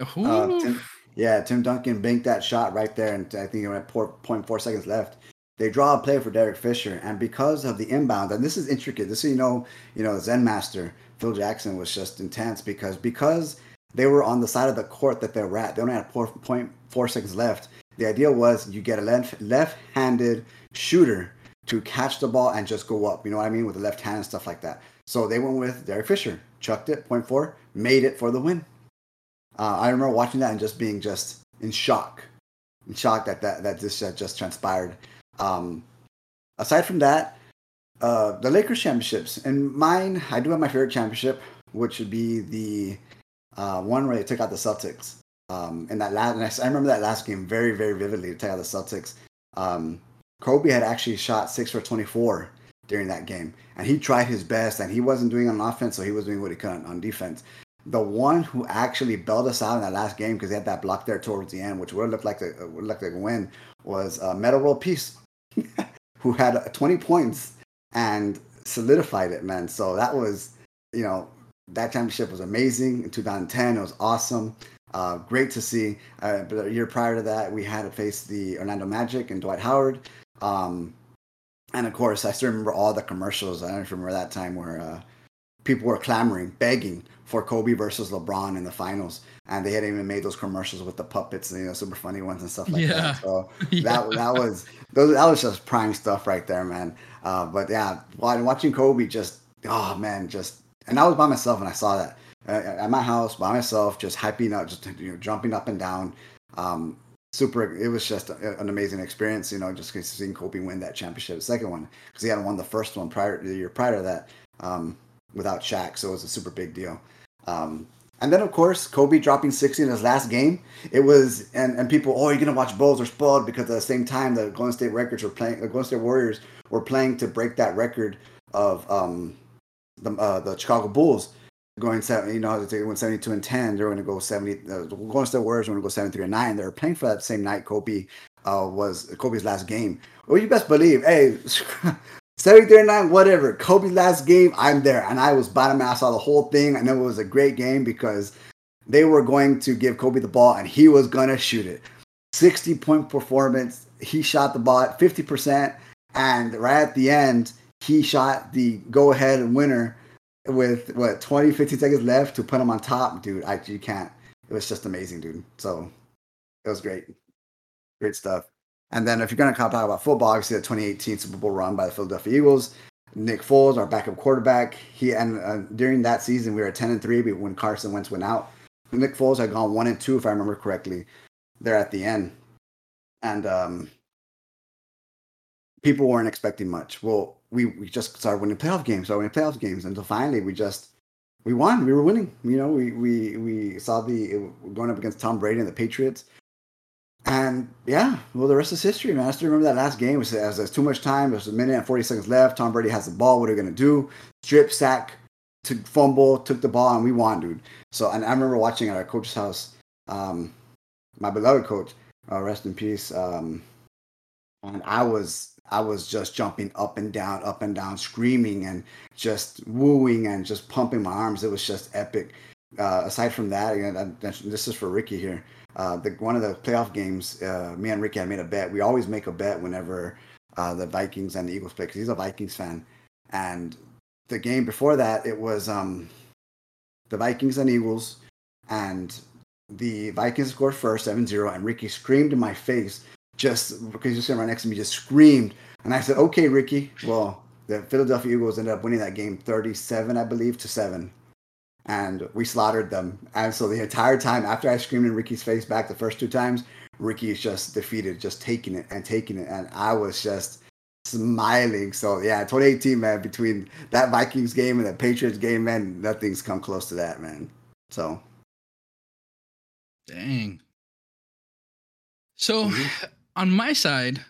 uh, Tim, yeah, Tim Duncan banked that shot right there, and I think it went four point four seconds left. They draw a play for Derek Fisher, and because of the inbound, and this is intricate. This is you know, you know, Zen Master Phil Jackson was just intense because because they were on the side of the court that they were at. They only had four point four seconds left. The idea was you get a left left-handed shooter to catch the ball and just go up. You know what I mean with the left hand and stuff like that. So they went with Derek Fisher, chucked it, point four, made it for the win. Uh, I remember watching that and just being just in shock, in shock that that, that this just transpired. Um, aside from that, uh, the Lakers championships and mine, I do have my favorite championship, which would be the uh, one where they took out the Celtics. Um, in that last, I remember that last game very, very vividly to take out the Celtics. Um, Kobe had actually shot six for 24 during that game, and he tried his best, and he wasn't doing on offense, so he was doing what he could on defense. The one who actually bailed us out in that last game because he had that block there towards the end, which would look like a would look like a win, was uh, Metta World Peace, <laughs> who had uh, 20 points and solidified it, man. So that was, you know, that championship was amazing in 2010. It was awesome. Uh, great to see. Uh, but a year prior to that, we had to face the Orlando Magic and Dwight Howard. Um, and of course, I still remember all the commercials. I don't remember that time where uh, people were clamoring, begging for Kobe versus LeBron in the finals, and they had even made those commercials with the puppets, you know, super funny ones and stuff like Yeah. that. So <laughs> Yeah. that that was those, that was just prime stuff right there, man. Uh, but yeah, watching Kobe just oh man, just and I was by myself and I saw that uh, at my house by myself, just hyping up, just you know, jumping up and down. Um, super, it was just a, an amazing experience, you know, just seeing Kobe win that championship, the second one, because he hadn't won the first one prior to the year prior to that um, without Shaq, so it was a super big deal. Um, and then of course Kobe dropping 60 in his last game. It was and, and people, oh, you're gonna watch Bulls or spoiled because at the same time the Golden State Records were playing the Golden State Warriors were playing to break that record of um the uh, the Chicago Bulls going seven, you know, they went 72 and 10. They're going to go 70. Uh, the Golden State Warriors were going to go 73 and 9. They're playing for that same night. Kobe uh, was Kobe's last game. Well, you best believe, hey, <laughs> 73 and 9, whatever. Kobe's last game, I'm there. And I was bottom. I saw the whole thing. I know it was a great game because they were going to give Kobe the ball and he was going to shoot it. 60 point performance. He shot the ball at 50%. And right at the end, he shot the go ahead winner with what 20 15 seconds left to put him on top dude. I you can't. It was just amazing dude. So it was great. Great stuff. And then if you're going to talk about football obviously the 2018 super bowl run by the philadelphia eagles. Nick foles our backup quarterback he and uh, during that season we were 10 and 3 but when carson wentz went out nick foles had gone 1 and 2 if i remember correctly there at the end. And um people weren't expecting much. Well, we, we just started winning playoff games, started winning playoff games until finally we just we won. We were winning. You know, we we we saw the going up against Tom Brady and the Patriots. And yeah, well, the rest is history, man. I still remember that last game. It was, it too much time. There's a minute and 40 seconds left. Tom Brady has the ball. What are we to do? Strip sack, to fumble, took the ball, and we won, dude. So, and I remember watching at our coach's house, um, my beloved coach, uh, rest in peace. Um, and I was I was just jumping up and down, up and down, screaming and just wooing and just pumping my arms. It was just epic. Uh, aside from that, again, this is for Ricky here. Uh, the, one of the playoff games, uh, me and Ricky had made a bet. We always make a bet whenever uh, the Vikings and the Eagles play because he's a Vikings fan. And the game before that, it was um, the Vikings and Eagles, and the Vikings scored first, 7-0, and Ricky screamed in my face just because you're sitting right next to me, just screamed. And I said, okay, Ricky. Well, the Philadelphia Eagles ended up winning that game 37, I believe, to 7. And we slaughtered them. And so the entire time after I screamed in Ricky's face back the first two times, Ricky is just defeated, just taking it and taking it. And I was just smiling. So yeah, 2018, man, between that Vikings game and the Patriots game, man, nothing's come close to that, man. So Dang. So Mhm. On my side,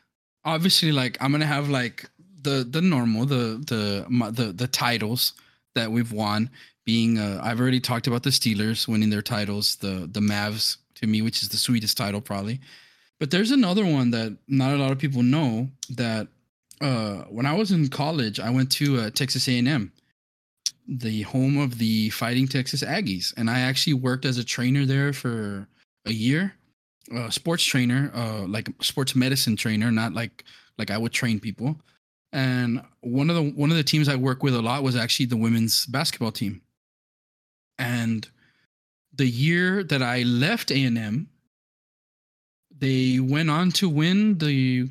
obviously, like I'm gonna have like the the normal, the the the the titles that we've won. Being, uh, I've already talked about the Steelers winning their titles, the the Mavs to me, which is the sweetest title probably. But there's another one that not a lot of people know that uh, when I was in college, I went to uh, Texas A&M, the home of the Fighting Texas Aggies, and I actually worked as a trainer there for a year, uh, sports trainer, uh, like sports medicine trainer, not like like I would train people. And one of the one of the teams I work with a lot was actually the women's basketball team. And the year that I left A&M, they went on to win the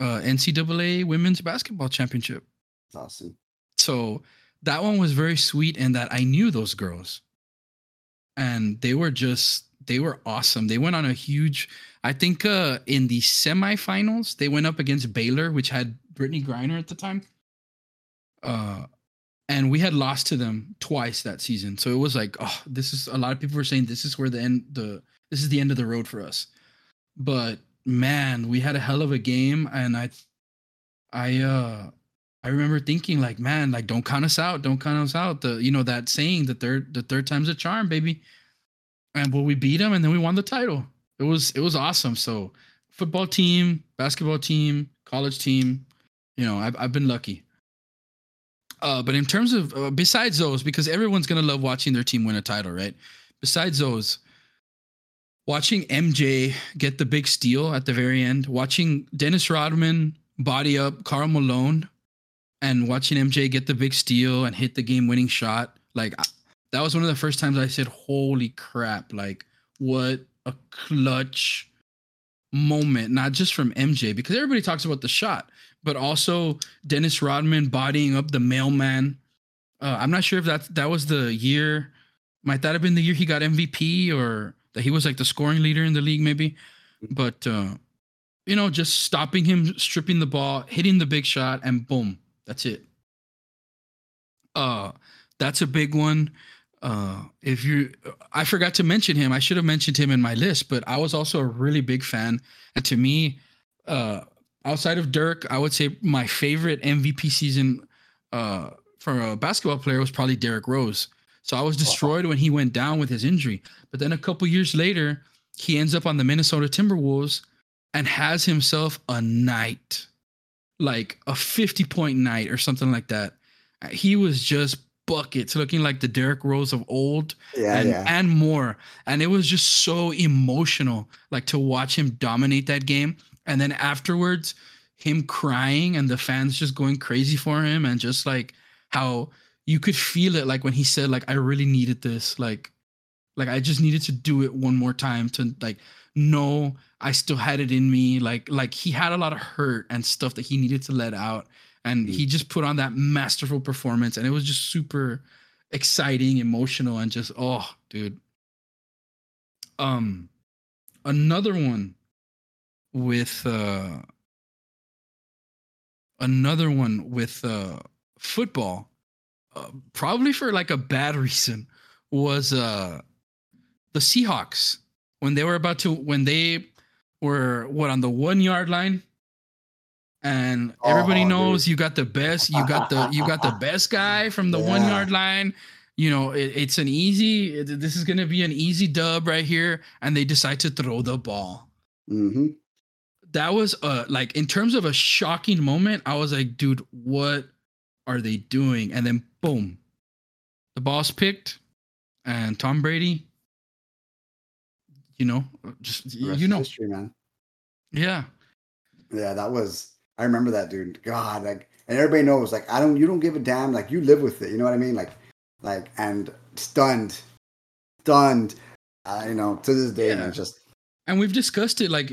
uh, NCAA women's basketball championship. awesome. So that one was very sweet in that I knew those girls. And they were just they were awesome. They went on a huge I think uh in the semifinals they went up against Baylor which had Brittney Griner at the time. Uh and we had lost to them twice that season. So it was like, oh, this is a lot of people were saying this is where the end the this is the end of the road for us. But man, we had a hell of a game and I I uh I remember thinking like, man, like don't count us out, don't count us out. The you know that saying, the third the third time's a charm, baby. And well, we beat them, and then we won the title. It was it was awesome. So football team, basketball team, college team, you know, I've I've been lucky. Uh, but in terms of uh, besides those, because everyone's gonna love watching their team win a title, right? Besides those, watching MJ get the big steal at the very end, watching Dennis Rodman body up Karl Malone and watching MJ get the big steal and hit the game winning shot, like that was one of the first times I said, "Holy crap!" Like what a clutch moment, not just from MJ because everybody talks about the shot, but also Dennis Rodman bodying up the mailman. Uh, I'm not sure if that that was the year. Might that have been the year he got MVP or that he was like the scoring leader in the league, maybe? But uh, you know, just stopping him, stripping the ball, hitting the big shot, and boom, that's it. Uh, that's a big one. Uh, if you, I forgot to mention him. I should have mentioned him in my list, but I was also a really big fan. And to me, uh, outside of Dirk, I would say my favorite MVP season uh, for a basketball player was probably Derrick Rose. So I was destroyed when he went down with his injury. But then a couple years later, he ends up on the Minnesota Timberwolves and has himself a night, like a 50 point night or something like that. He was just buckets, looking like the Derrick Rose of old Yeah, and, yeah. and more. And it was just so emotional, like to watch him dominate that game. And then afterwards, him crying and the fans just going crazy for him, and just like how you could feel it, like when he said, like, I really needed this. Like, like I just needed to do it one more time to like know I still had it in me. Like, like he had a lot of hurt and stuff that he needed to let out. And he just put on that masterful performance. And it was just super exciting, emotional, and just oh, dude. Um, another one with uh, another one with uh football, uh, probably for like a bad <laughs> reason, was uh the Seahawks when they were about to when they were what on the one yard line. And everybody Oh, dude. knows you got the best. You got the you got the <laughs> best guy from the one yard line you know, it, it's an easy. it- This is going to be an easy dub right here, and they decide to throw the ball. hmm That was uh like in terms of a shocking moment. I was like, dude, what are they doing? And then boom, the ball's picked, and Tom Brady. You know, just you know, history, man. yeah, Yeah, that was. I remember that, dude. God, like, and everybody knows, like, I don't. You don't give a damn. Like, you live with it. You know what I mean? Like, like, and stunned, stunned. Uh, you know, to this day, Yeah. man, just and we've discussed it. Like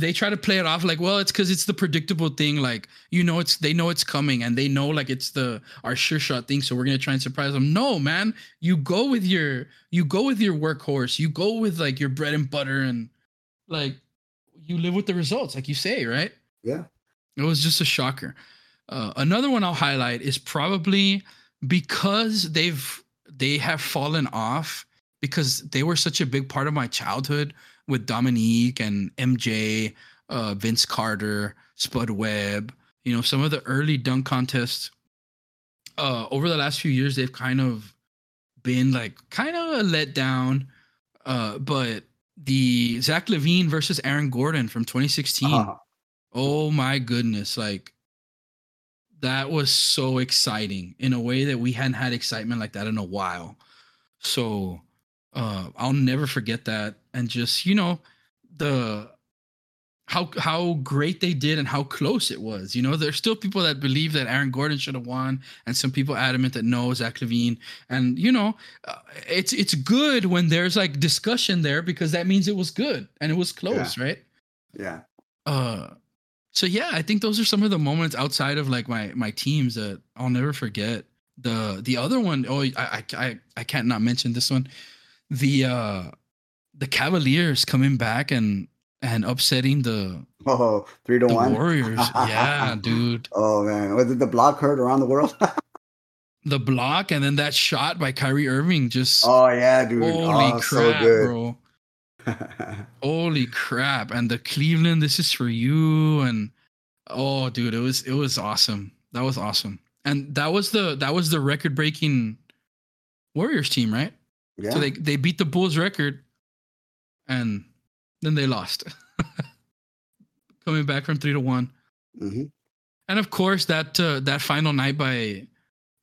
they try to play it off like, well, it's because it's the predictable thing. Like you know, it's they know it's coming, and they know like it's the our sure shot thing. So we're gonna try and surprise them. No, man, you go with your you go with your workhorse. You go with like your bread and butter, and like you live with the results, like you say, right? yeah. It was just a shocker. Uh, another one I'll highlight is probably because they've they have fallen off because they were such a big part of my childhood with Dominique and MJ, uh, Vince Carter, Spud Webb. You know, some of the early dunk contests. Uh, over the last few years, they've kind of been like kind of a letdown. Uh, but the Zach LaVine versus Aaron Gordon from 2016. Uh, Oh my goodness, like that was so exciting in a way that we hadn't had excitement like that in a while. So uh I'll never forget that and just, you know, the how how great they did and how close it was. You know, there's still people that believe that Aaron Gordon should have won, and some people adamant that no, Zach LaVine. And you know, uh, it's it's good when there's like discussion there because that means it was good and it was close, right? yeah. uh so yeah i think those are some of the moments outside of like my my teams that i'll never forget the the other one oh i i i, I can't not mention this one the uh the cavaliers coming back and and upsetting the Oh, three to the one. warriors <laughs> yeah dude Oh man, was it the block heard around the world? <laughs> the block and then that shot by Kyrie Irving just oh yeah, dude. holy oh, crap so good. bro <laughs> Holy crap! And the Cleveland, this is for you. And oh, dude, it was it was awesome. That was awesome. And that was the that was the record breaking Warriors team, right? yeah. So they they beat the Bulls record, and then they lost, <laughs> coming back from three to one. Mhm. And of course, that uh, that final night by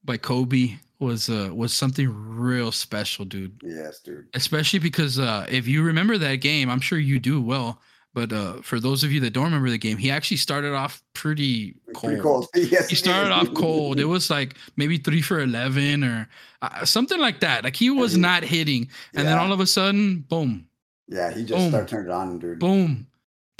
by Kobe was uh, was something real special, dude Yes, dude. especially because uh, if you remember that game, I'm sure you do well. But uh, for those of you that don't remember the game, he actually started off pretty cold. Pretty cold. <laughs> yes. He started off cold. It was like maybe three for eleven or uh, something like that. Like he was not hitting, and then all of a sudden, boom, Yeah, he just Boom. started turning it on, dude. boom,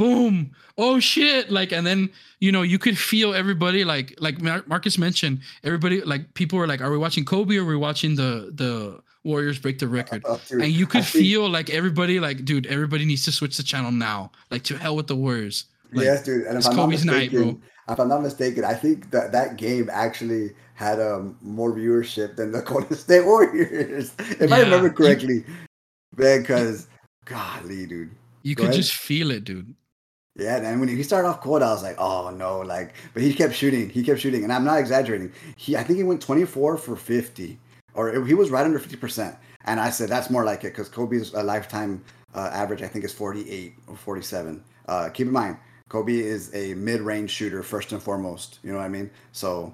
boom. Oh shit! Like, and then you know you could feel everybody like like Mar- Marcus mentioned. Everybody like people were like, "Are we watching Kobe or are we watching the the Warriors break the record?" Oh, dude, and you I could think- feel like everybody like dude everybody needs to switch the channel now like to hell with the warriors like, yes, dude. And if it's I'm not Kobe's night, mistaken, bro. if I'm not mistaken, I think that that game actually had um, more viewership than the <laughs> Golden State Warriors, if I remember correctly. Because, golly, dude. you Go could ahead. just feel it dude Yeah, and when he started off cold, I was like, oh no, like, but he kept shooting, he kept shooting, and I'm not exaggerating. He, I think he went 24 for 50, or he was right under 50 percent. And I said that's more like it because Kobe's uh, lifetime uh, average, I think, is 48 or 47. Uh, keep in mind, Kobe is a mid-range shooter first and foremost. You know what I mean? So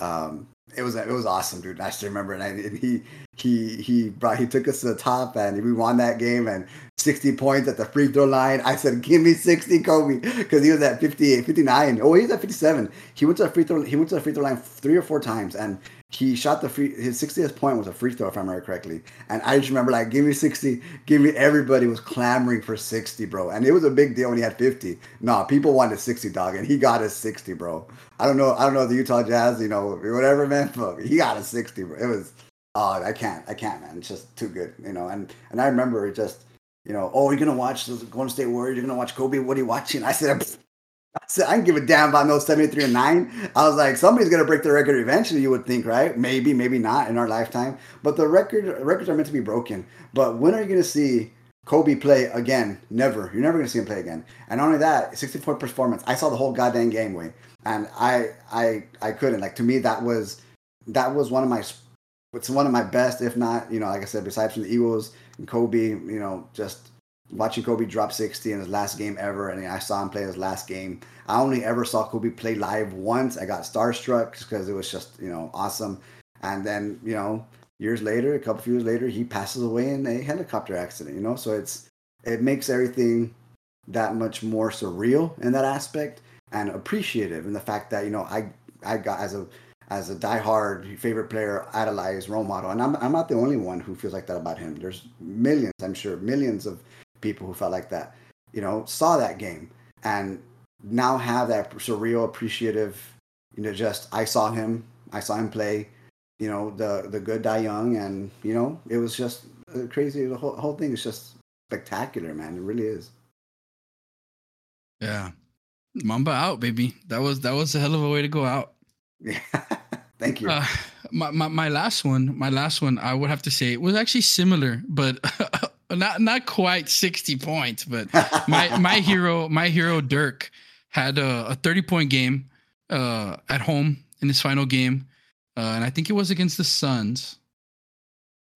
um, it was it was awesome, dude. I still remember, and, and he he he brought he took us to the top, and we won that game, and 60 points at the free throw line. I said, "Give me 60, Kobe," because he was at 58, 59. Oh, he was at 57. He went to the free throw. He went to the free throw line three or four times, and he shot the free. His 60th point was a free throw, if I remember correctly. And I just remember like, "Give me 60, give me." Everybody was clamoring for 60, bro, and it was a big deal when he had 50. Nah, people wanted 60, dog, and he got us 60, bro. I don't know. I don't know the Utah Jazz, you know, whatever, man. <laughs> But he got a 60, bro. It was. Oh, I can't. I can't, man. It's just too good, you know. And and I remember it just you know, oh, you're gonna watch the Golden State Warriors, you're gonna watch Kobe, what are you watching? I said. <laughs> I said, I don't give a damn about no 73 and 9. I was like, somebody's gonna break the record eventually, you would think, right? Maybe, maybe not in our lifetime. But the record records are meant to be broken. But when are you gonna see Kobe play again? Never. You're never gonna see him play again. And not only that, 64 performance. I saw the whole goddamn game way. And I I I couldn't. Like to me that was that was one of my it's one of my best, if not, you know, like I said, besides from the Eagles and Kobe, you know, just watching Kobe drop 60 in his last game ever, and I saw him play his last game. I only ever saw Kobe play live once. I got starstruck because it was just, you know, awesome. And then, you know, years later, a couple of years later, he passes away in a helicopter accident, you know? So it's, it makes everything that much more surreal in that aspect and appreciative in the fact that, you know, I, I got as a, as a diehard favorite player, idolized role model. And I'm, I'm not the only one who feels like that about him. There's millions, I'm sure, millions of people who felt like that, you know, saw that game and now have that surreal, appreciative, you know, just I saw him, I saw him play, you know, the the good die young, and you know, it was just crazy. The whole whole thing is just spectacular, man. It really is. yeah mamba out baby that was that was a hell of a way to go out Yeah. <laughs> Thank you. uh, my, my my last one, my last one, I would have to say it was actually similar, but <laughs> not not quite sixty points. But <laughs> my my hero, my hero Dirk, had a, a thirty point game uh, at home in his final game, uh, and I think it was against the Suns.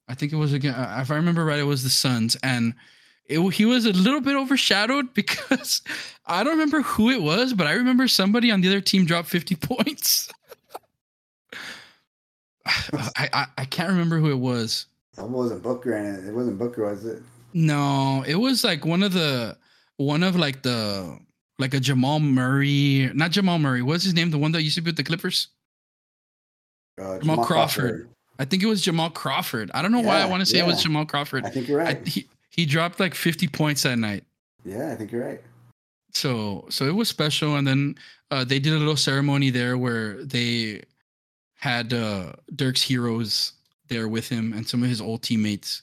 I think it was again, uh, if I remember right, it was the Suns, and it, he was a little bit overshadowed <laughs> because I don't remember who it was, but I remember somebody on the other team dropped 50 <laughs> points. <sighs> I, I, I can't remember who it was. It wasn't Booker, and it wasn't Booker, was it? No, it was like one of the one of like the like a Jamal Murray, not Jamal Murray. What's his name? The one that used to be with the Clippers. Uh, Jamal, Crawford. I think it was Jamal Crawford. I don't know why I want to say it was. Jamal Crawford. I think you're I, right. he he dropped like 50 points that night. yeah, I think you're right. So so it was special, and then uh, they did a little ceremony there where they had uh, Dirk's heroes there with him and some of his old teammates.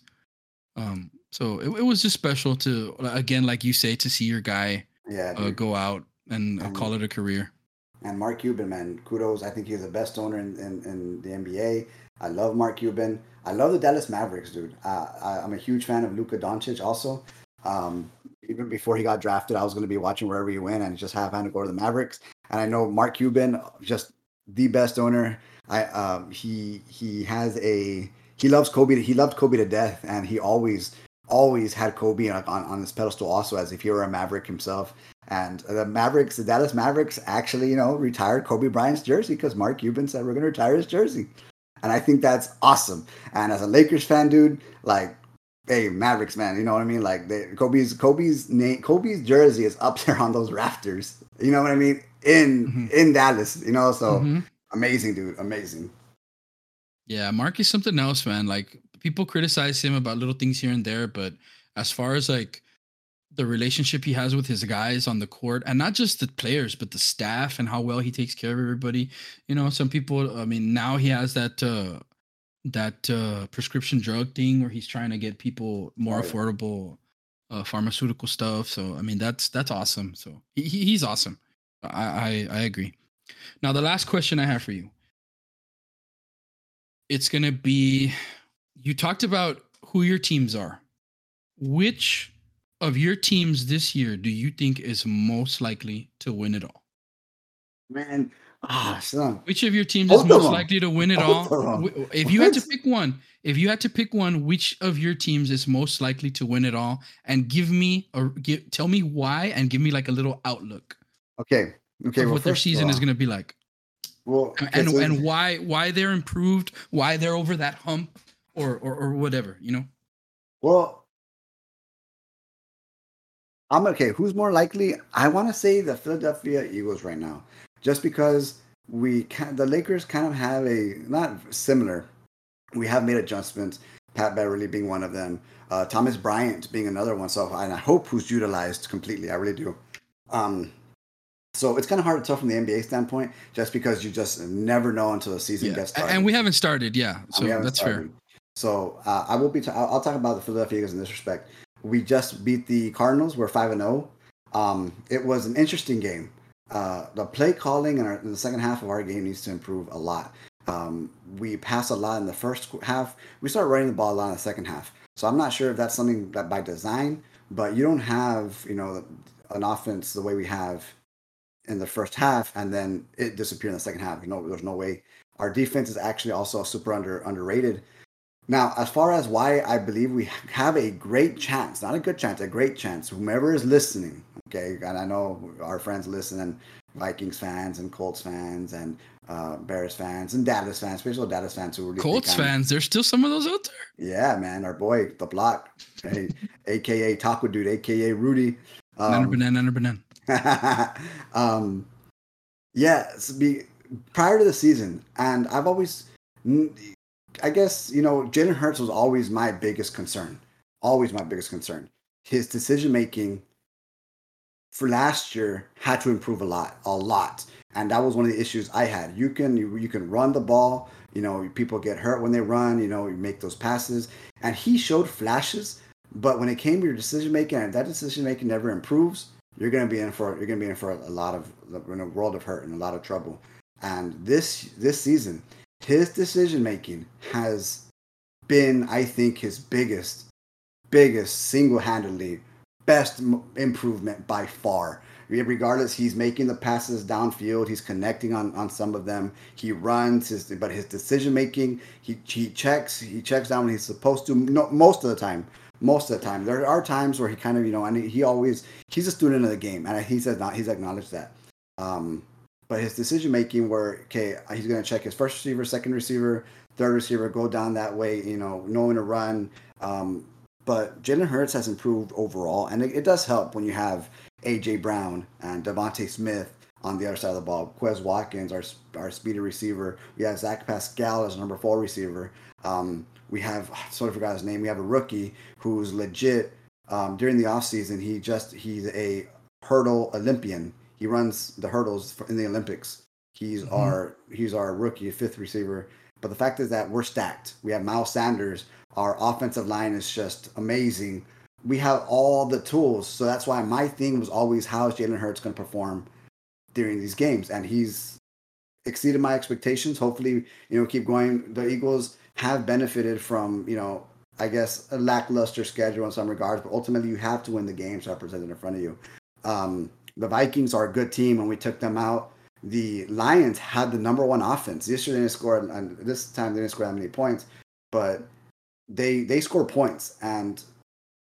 Um, so it, it was just special to again, like you say, to see your guy Yeah, uh, go out and uh, And- call it a career. and Mark Cuban, man, kudos. I think he's the best owner in, in, in the NBA. I love Mark Cuban. I love the Dallas Mavericks, dude. Uh, I, I'm a huge fan of Luka Doncic also. Um, even before he got drafted, I was going to be watching wherever he went and just have him to go to the Mavericks. And I know Mark Cuban, just the best owner. I um, he he has a he loves Kobe. He loved Kobe to death, and he always always had Kobe on on, his pedestal, also as if he were a Maverick himself. And the Mavericks, the Dallas Mavericks, actually, you know, retired Kobe Bryant's jersey because Mark Cuban said we're going to retire his jersey, and I think that's awesome. And as a Lakers fan, dude, like, hey, Mavericks, man, you know what I mean? Like, they, Kobe's Kobe's name, Kobe's jersey is up <laughs> there on those rafters. You know what I mean? In Mhm. in Dallas, you know, so Mhm. Amazing, dude, amazing. Yeah, Mark is something else, man. Like people criticize him about little things here and there, but as far as like the relationship he has with his guys on the court, and not just the players, but the staff and how well he takes care of everybody. You know, some people. I mean, now he has that uh that uh prescription drug thing where he's trying to get people more Right. affordable uh pharmaceutical stuff. So I mean, that's that's awesome. So he, he he's awesome. I, I I agree. Now the last question I have for you it's going to be you talked about who your teams are. Which of your teams this year do you think is most likely to win it all? Man, ah, son. Which of your teams Both is most likely to win it Both all? of them. Wh- If you had to pick one, if you had to pick one, which of your teams is most likely to win it all? And give me or give tell me why and give me like a little outlook Okay, okay. well, what their season is going to be like. Well, okay, and so- and why why they're improved, why they're over that hump, or or, or whatever, you know. Well, I'm okay. Who's more likely? I want to say the Philadelphia Eagles right now, just because we can, the Lakers kind of have a not similar. We have made adjustments. Pat Beverley being one of them, uh, Thomas Bryant being another one. So, and I hope who's utilized completely. I really do. Um, so it's kind of hard to tell from the NBA standpoint, just because you just never know until the season Yeah. gets started. And we haven't started, yeah. So that's fair. So uh, I will be. T- I'll, I'll talk about the Philadelphia Eagles in this respect. We just beat the Cardinals. We're five and zero. Um, it was an interesting game. Uh, the play calling in, our, in the second half of our game needs to improve a lot. Um, we pass a lot in the first half. We start running the ball a lot in the second half. So I'm not sure if that's something that by design, but you don't have you know an offense the way we have in the first half and then it disappeared in the second half. You know, there's no way. Our defense is actually also super under underrated. Now, as far as why I believe we have a great chance, not a good chance, a great chance, whomever is listening, okay, and I know our friends listen, and Vikings fans and Colts fans and uh, Bears fans and Dallas fans, especially Dallas fans who really Colts fans, there's still some of those out there. Yeah, man, our boy, the block, hey, aka Taco Dude, aka Rudy. Um, banana, nana banana. <laughs> um, yeah, be prior to the season, and I've always, I guess you know, Jalen Hurts was always my biggest concern. Always my biggest concern. His decision making for last year had to improve a lot, a lot, and that was one of the issues I had. You can you, you can run the ball. You know, people get hurt when they run. You know, you make those passes, and he showed flashes. But when it came to your decision making, and that decision making never improves, you're gonna be in for you're gonna be in for a lot of in a world of hurt and a lot of trouble. And this this season, his decision making has been, I think, his biggest, biggest single handedly best improvement by far. Regardless, he's making the passes downfield. He's connecting on, on some of them. He runs his, but his decision making, he he checks, he checks down when he's supposed to. No, most of the time, most of the time. There are times where he kind of, you know, and he always he's a student of the game, and he says not he's acknowledged that. Um, but his decision making, where okay, he's going to check his first receiver, second receiver, third receiver, go down that way, you know, knowing to run. Um, but Jalen Hurts has improved overall, and it, it, does help when you have AJ Brown and DeVonta Smith on the other side of the ball. Quez Watkins, our our speedy receiver. We have Zach Pascal as number four receiver. Um, we have I sort of forgot his name. We have a rookie who's legit. Um, during the offseason, he just he's a hurdle Olympian. He runs the hurdles in the Olympics. He's mm-hmm. our he's our rookie fifth receiver. But the fact is that we're stacked. We have Miles Sanders. Our offensive line is just amazing. We have all the tools. So that's why my thing was always how is Jalen Hurts going to perform during these games? And he's exceeded my expectations. Hopefully, you know, keep going. The Eagles have benefited from, you know, I guess a lackluster schedule in some regards, but ultimately you have to win the games represented in front of you. Um, the Vikings are a good team, and we took them out the Lions had the number one offense. This year they didn't score, and this time they didn't score that many points, but they they score points, and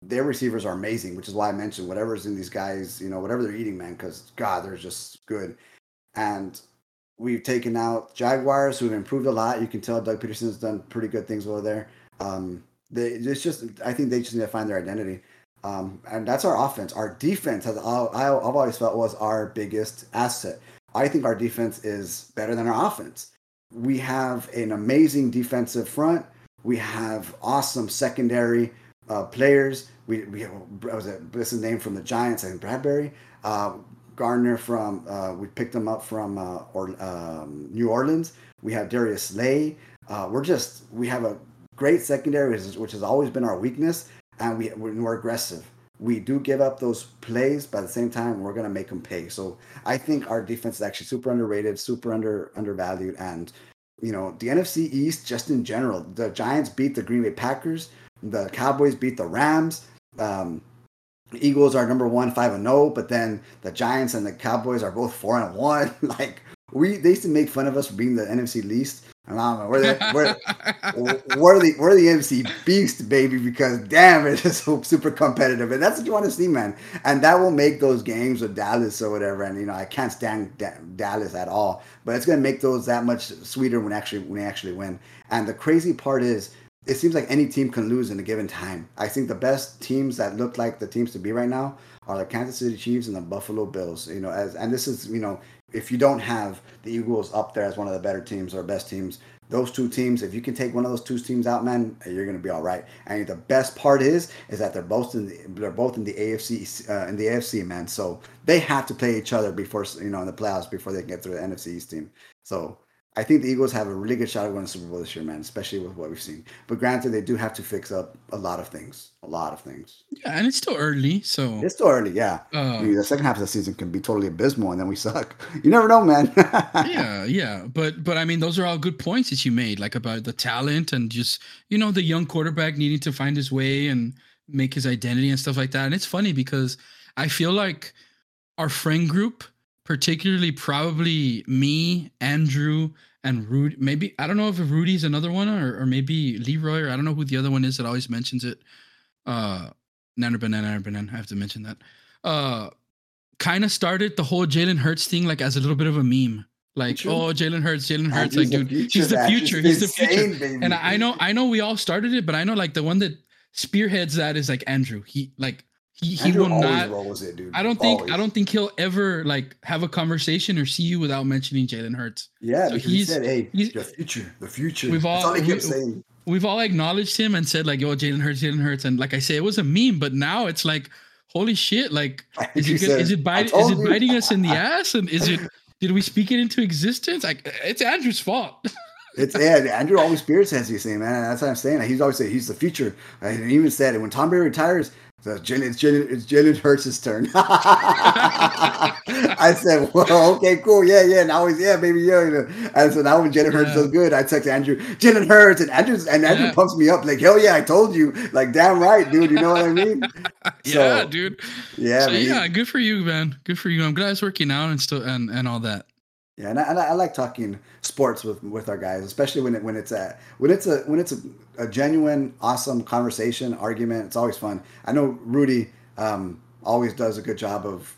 their receivers are amazing, which is why I mentioned whatever's in these guys, you know, whatever they're eating, man, because God, they're just good. And we've taken out Jaguars, who've improved a lot. You can tell Doug Pederson's done pretty good things over there. Um, they, it's just, I think they just need to find their identity. Um, and that's our offense. Our defense has, I've always felt was our biggest asset. I think our defense is better than our offense. We have an amazing defensive front. We have awesome secondary uh, players. We we was it this is name from the Giants. I think Bradberry, uh, Gardner from uh, we picked them up from uh, or um, New Orleans. We have Darius Slay. Uh, we're just we have a great secondary, which, is, which has always been our weakness, and we we're aggressive we do give up those plays, but at the same time, we're gonna make them pay. So I think our defense is actually super underrated, super under undervalued, and you know the NFC East just in general. The Giants beat the Green Bay Packers, the Cowboys beat the Rams. Um, Eagles are number one, five and zero, oh, but then the Giants and the Cowboys are both four and one. <laughs> like we, they used to make fun of us for being the NFC least. And I don't know. We're the, we're, <laughs> we're the we're the NFC beast, baby, because damn, it is <laughs> so super competitive, and that's what you want to see, man. And that will make those games with Dallas or whatever. And you know, I can't stand da- Dallas at all, but it's gonna make those that much sweeter when actually when they actually win. And the crazy part is, it seems like any team can lose in a given time. I think the best teams that look like the teams to be right now are the Kansas City Chiefs and the Buffalo Bills. You know, as and this is you know if you don't have the Eagles up there as one of the better teams or best teams, those two teams, if you can take one of those two teams out, man, you're gonna be all right. And the best part is, is that they're both in the, they're both in the AFC uh, in the AFC, man. So they have to play each other before you know in the playoffs before they can get through the NFC East team. So I think the Eagles have a really good shot at winning the Super Bowl this year, man, especially with what we've seen. But granted, they do have to fix up a lot of things. A lot of things. Yeah, and it's still early, so it's still early. Yeah, uh, I mean, the second half of the season can be totally abysmal, and then we suck. <laughs> You never know, man. <laughs> yeah, yeah, but but I mean, those are all good points that you made, like about the talent and just you know the young quarterback needing to find his way and make his identity and stuff like that. And it's funny because I feel like our friend group particularly probably me, Andrew, and Rudy. Maybe I don't know if Rudy's another one or, or maybe Leroy or I don't know who the other one is that always mentions it. Uh, Nanner Banana, Banana. I have to mention that. Uh, kind of started the whole Jalen Hurts thing like as a little bit of a meme. Like, True. oh, Jalen Hurts, Jalen Hurts, like, dude, he's the future, he's the future. Baby. And I know, I know, we all started it, but I know, like, the one that spearheads that is like Andrew. He like he, he will not. It, dude. I don't think always. I don't think he'll ever like have a conversation or see you without mentioning Jalen Hurts. Yeah, so he's he said, "Hey, he's, the future, the future." We've all, we, saying. We've all acknowledged him and said like, "Yo, Jalen Hurts, Jalen Hurts," and like I say, it was a meme, but now it's like, holy shit! Like, <laughs> is it, said, is it biting? Is it biting us in the <laughs> ass? And is it? Did we speak it into existence? Like, it's Andrew's fault. <laughs> It's yeah. Andrew always spearheads these things, man. That's what I'm saying. He's always saying he's the future. And he even said it when Tom Brady retires So Jalen, it's Jalen, it's Jalen Hurts' turn. <laughs> I said, well, okay, cool, yeah, yeah. Now he's yeah, baby, yeah. You know. And so now when Jalen Hurts Yeah. does good, I text Andrew, Jalen Hurts, and Andrew and Andrew Yeah. pumps me up like, hell yeah, I told you, like damn right, dude. You know what I mean? <laughs> yeah, So, dude. Yeah, so yeah, good for you, man. Good for you. I'm glad it's working out and still and and all that. Yeah, and I, I like talking sports with with our guys, especially when it when it's a when it's a when it's a, a genuine, awesome conversation, argument. It's always fun. I know Rudy um, always does a good job of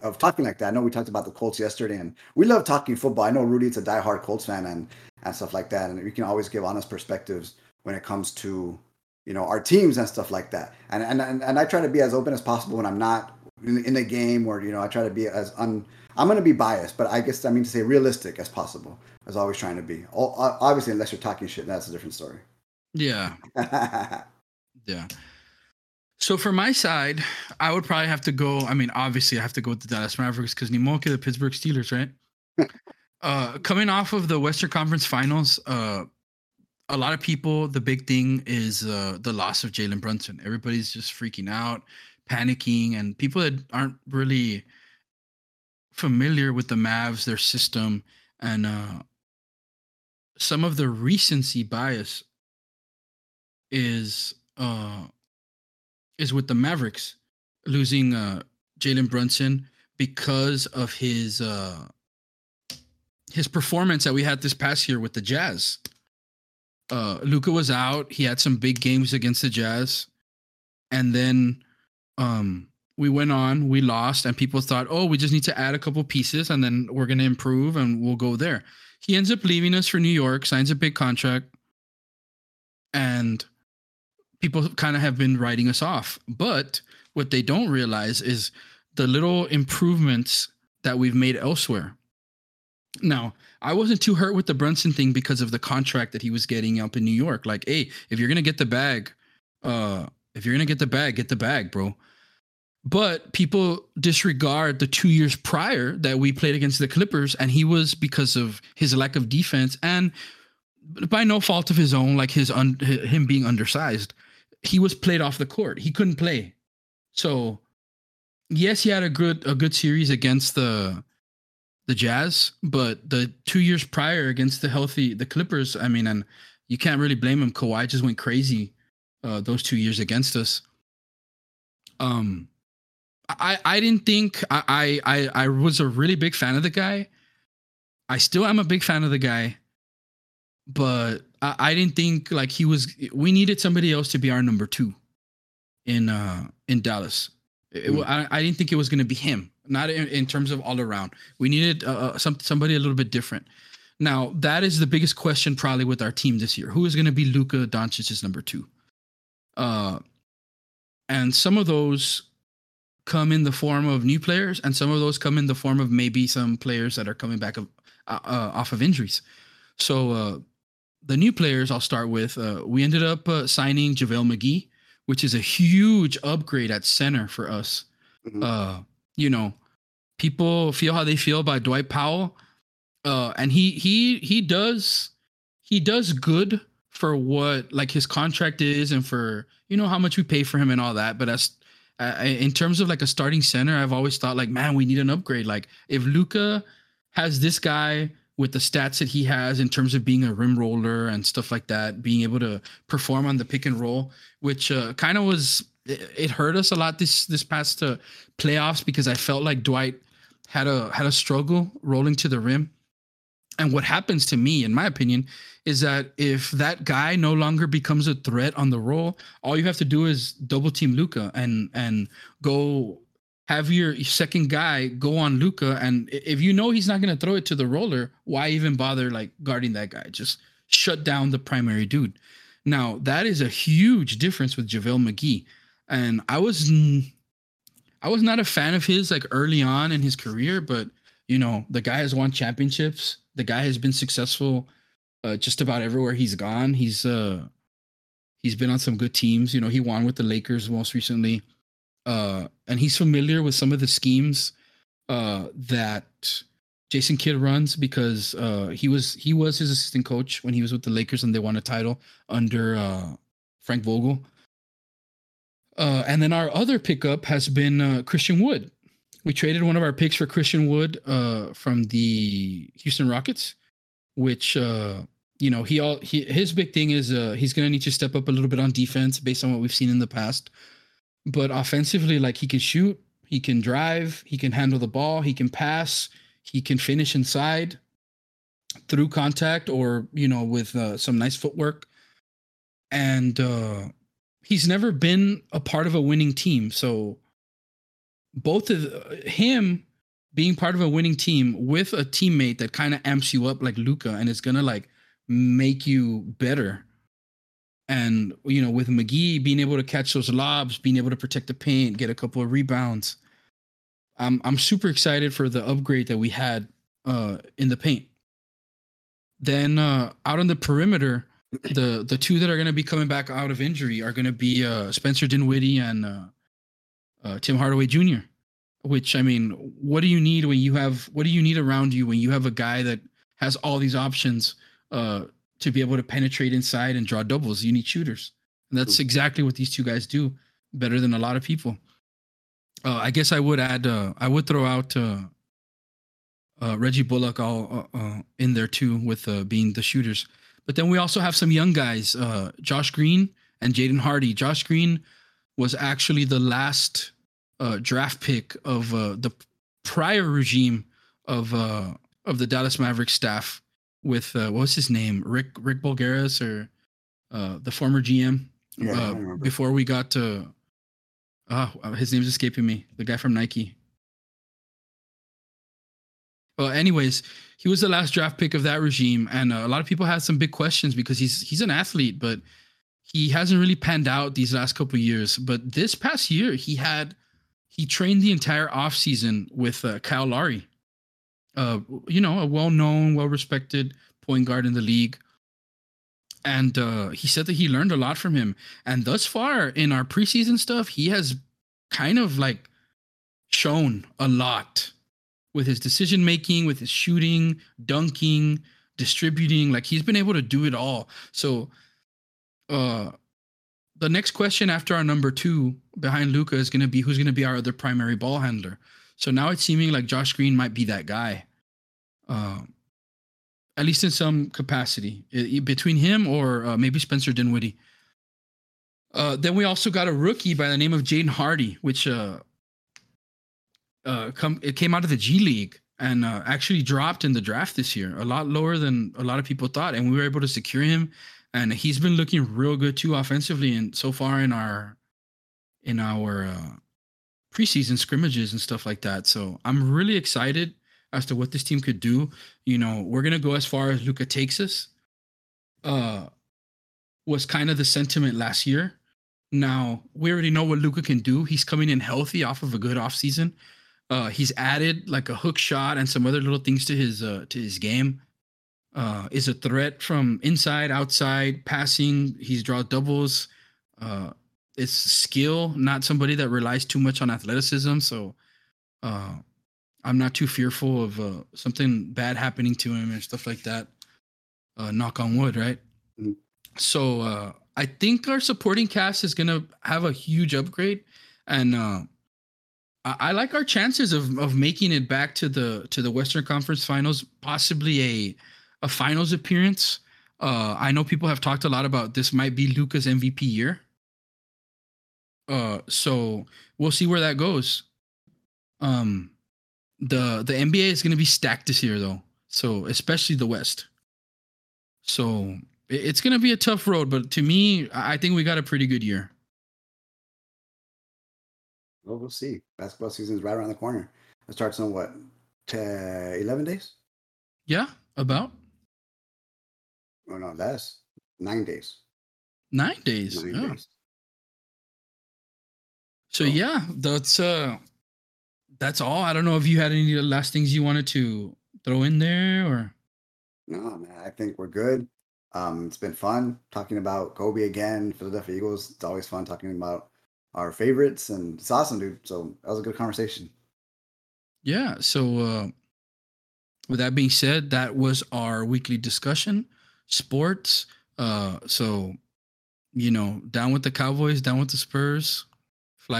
of talking like that. I know we talked about the Colts yesterday, and we love talking football. I know Rudy's a diehard Colts fan and and stuff like that, and we can always give honest perspectives when it comes to you know our teams and stuff like that. And and and, and I try to be as open as possible when I'm not in, a game, or you know I try to be as un I'm going to be biased, but I guess I mean to say realistic as possible, as always trying to be. O- Obviously, unless you're talking shit, that's a different story. Yeah, <laughs> yeah. So for my side, I would probably have to go. I mean, obviously, I have to go with the Dallas Mavericks because Nimoke, the Pittsburgh Steelers, right? <laughs> uh, coming off of the Western Conference Finals, uh, a lot of people, the big thing is uh, the loss of Jalen Brunson. Everybody's just freaking out, panicking, and people that aren't really familiar with the Mavs, their system, and uh, some of the recency bias is uh, is with the Mavericks losing uh, Jalen Brunson because of his uh, his performance that we had this past year with the Jazz. Uh, Luka was out. He had some big games against the Jazz, and then um, we went on. We lost, and people thought, "Oh, we just need to add a couple pieces, and then we're gonna improve, and we'll go there." He ends up leaving us for New York, signs a big contract, and people kind of have been writing us off. But what they don't realize is the little improvements that we've made elsewhere. Now, I wasn't too hurt with the Brunson thing because of the contract that he was getting up in New York. Like, hey, if you're gonna get the bag, uh, if you're gonna get the bag, get the bag, bro. But people disregard the two years prior that we played against the Clippers, and he was because of his lack of defense and by no fault of his own, like his un- him being undersized, he was played off the court. He couldn't play. So, yes, he had a good a good series against the the Jazz, but the two years prior against the healthy the Clippers, I mean, and you can't really blame him. Kawhi just went crazy uh, those two years against us. Um, I I didn't think I I I was a really big fan of the guy. I still am a big fan of the guy, but I, I didn't think like he was. We needed somebody else to be our number two in uh in Dallas. It- Mm. I, I didn't think it was going to be him. Not in, in terms of all around. We needed uh, uh, some somebody a little bit different. Now that is the biggest question probably with our team this year. Who is going to be Luka Doncic's number two? Uh, and some of those come in the form of new players, and some of those come in the form of maybe some players that are coming back of, uh, uh, off of injuries. So uh, the new players I'll start with. Uh, we ended up uh, signing JaVale McGee, which is a huge upgrade at center for us. Mhm. Uh, you know, people feel how they feel about Dwight Powell, uh, and he he he does he does good for what like his contract is and for you know how much we pay for him and all that. But as in terms of like a starting center, I've always thought like, man, we need an upgrade. Like if Luka has this guy with the stats that he has in terms of being a rim roller and stuff like that, being able to perform on the pick and roll, which uh, kind of was it, it hurt us a lot this this past uh, playoffs because I felt like Dwight had a had a struggle rolling to the rim. And what happens to me, in my opinion, is that if that guy no longer becomes a threat on the roll, all you have to do is double team Luka and and go have your second guy go on Luka. And if you know he's not going to throw it to the roller, why even bother like guarding that guy? Just shut down the primary dude. Now that is a huge difference with JaVale McGee, and I was I was not a fan of his like early on in his career, but you know the guy has won championships. The guy has been successful uh, just about everywhere he's gone. He's uh he's been on some good teams. You know, he won with the Lakers most recently. Uh and he's familiar with some of the schemes uh that Jason Kidd runs because uh he was he was his assistant coach when he was with the Lakers and they won a title under uh Frank Vogel. Uh, and then our other pickup has been uh, Christian Wood. We traded one of our picks for Christian Wood uh, from the Houston Rockets, which uh, you know he all he, his big thing is uh, he's going to need to step up a little bit on defense based on what we've seen in the past. But offensively, like he can shoot, he can drive, he can handle the ball, he can pass, he can finish inside through contact or you know with uh, some nice footwork and uh, he's never been a part of a winning team. So both of him being part of a winning team with a teammate that kind of amps you up like Luka and is gonna like make you better. And you know, with McGee being able to catch those lobs, being able to protect the paint, get a couple of rebounds. I'm I'm super excited for the upgrade that we had uh in the paint. Then uh out on the perimeter, the the two that are to be coming back out of injury are to be uh, Spencer Dinwiddie and uh, uh, Tim Hardaway Jr. Which I mean, what do you need when you have what do you need around you when you have a guy that has all these options uh, to be able to penetrate inside and draw doubles? You need shooters, and that's exactly what these two guys do better than a lot of people. Uh, I guess I would add uh, I would throw out Reggie Bullock all in there too with being the shooters but then we also have some young guys, uh, Josh Green and Jaden Hardy. Josh Green was actually the last uh, draft pick of uh, the prior regime of uh, of the Dallas Mavericks staff with uh, what was his name, Rick Rick Voulgaris or uh, the former GM. Yeah, before we got to, ah, his name's escaping me. The guy from Nike. Well, anyways, he was the last draft pick of that regime, and uh, a lot of people had some big questions because he's he's an athlete, but he hasn't really panned out these last couple years. But this past year, he had he trained the entire offseason with uh, Kyle Lowry, uh, you know, a well-known, well-respected point guard in the league. And uh, he said that he learned a lot from him. And thus far in our preseason stuff, he has kind of like shown a lot with his decision making, with his shooting, dunking, distributing. Like he's been able to do it all. So, uh, the next question after our number two behind Luka is going to be who's going to be our other primary ball handler. So now it's seeming like Josh Green might be that guy, uh, at least in some capacity, it, between him or uh, maybe Spencer Dinwiddie. Uh, then we also got a rookie by the name of Jaden Hardy, which uh, uh, come it came out of the G League and uh, actually dropped in the draft this year, a lot lower than a lot of people thought, and we were able to secure him. And he's been looking real good too offensively, and so far in our in our uh, preseason scrimmages and stuff like that. So I'm really excited as to what this team could do. You know, we're gonna go as far as Luka takes us. Uh, was kind of the sentiment last year. Now we already know what Luka can do. He's coming in healthy off of a good offseason. Uh, he's added like a hook shot and some other little things to his uh, to his game. Uh, is a threat from inside, outside, passing. He's draw doubles. Uh, it's skill, not somebody that relies too much on athleticism. So uh, I'm not too fearful of uh, something bad happening to him and stuff like that. Uh, knock on wood, right? Mm-hmm. So uh, I think our supporting cast is gonna have a huge upgrade, and uh, I, I like our chances of of making it back to the to the Western Conference Finals, possibly a a finals appearance. Uh, I know people have talked a lot about this might be Luka's MVP year. Uh, so we'll see where that goes. Um, the the NBA is going to be stacked this year, though. So especially the West. So it's going to be a tough road, but to me, I think we got a pretty good year. Well, we'll see. Basketball season is right around the corner. It starts in what, 11 days? Yeah, about. Oh, no, that's nine days. Nine days. Nine days. So, yeah, that's uh that's all. I don't know if you had any last things you wanted to throw in there or no, man. I think we're good. Um, it's been fun talking about Kobe again, Philadelphia Eagles. It's always fun talking about our favorites, and it's awesome, dude. So that was a good conversation. Yeah. So uh, with that being said, that was our weekly discussion, sports. Uh, so you know, down with the Cowboys, down with the Spurs.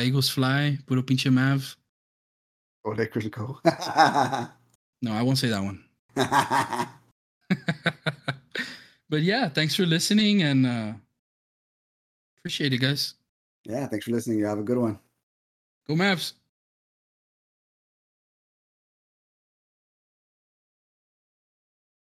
Eagles fly Eagles fly. Puro pinche Mavs. Go Lakers go. No, I won't say that one. <laughs> but yeah, thanks for listening and uh appreciate it, guys. yeah, thanks for listening. You have a good one. Go Mavs.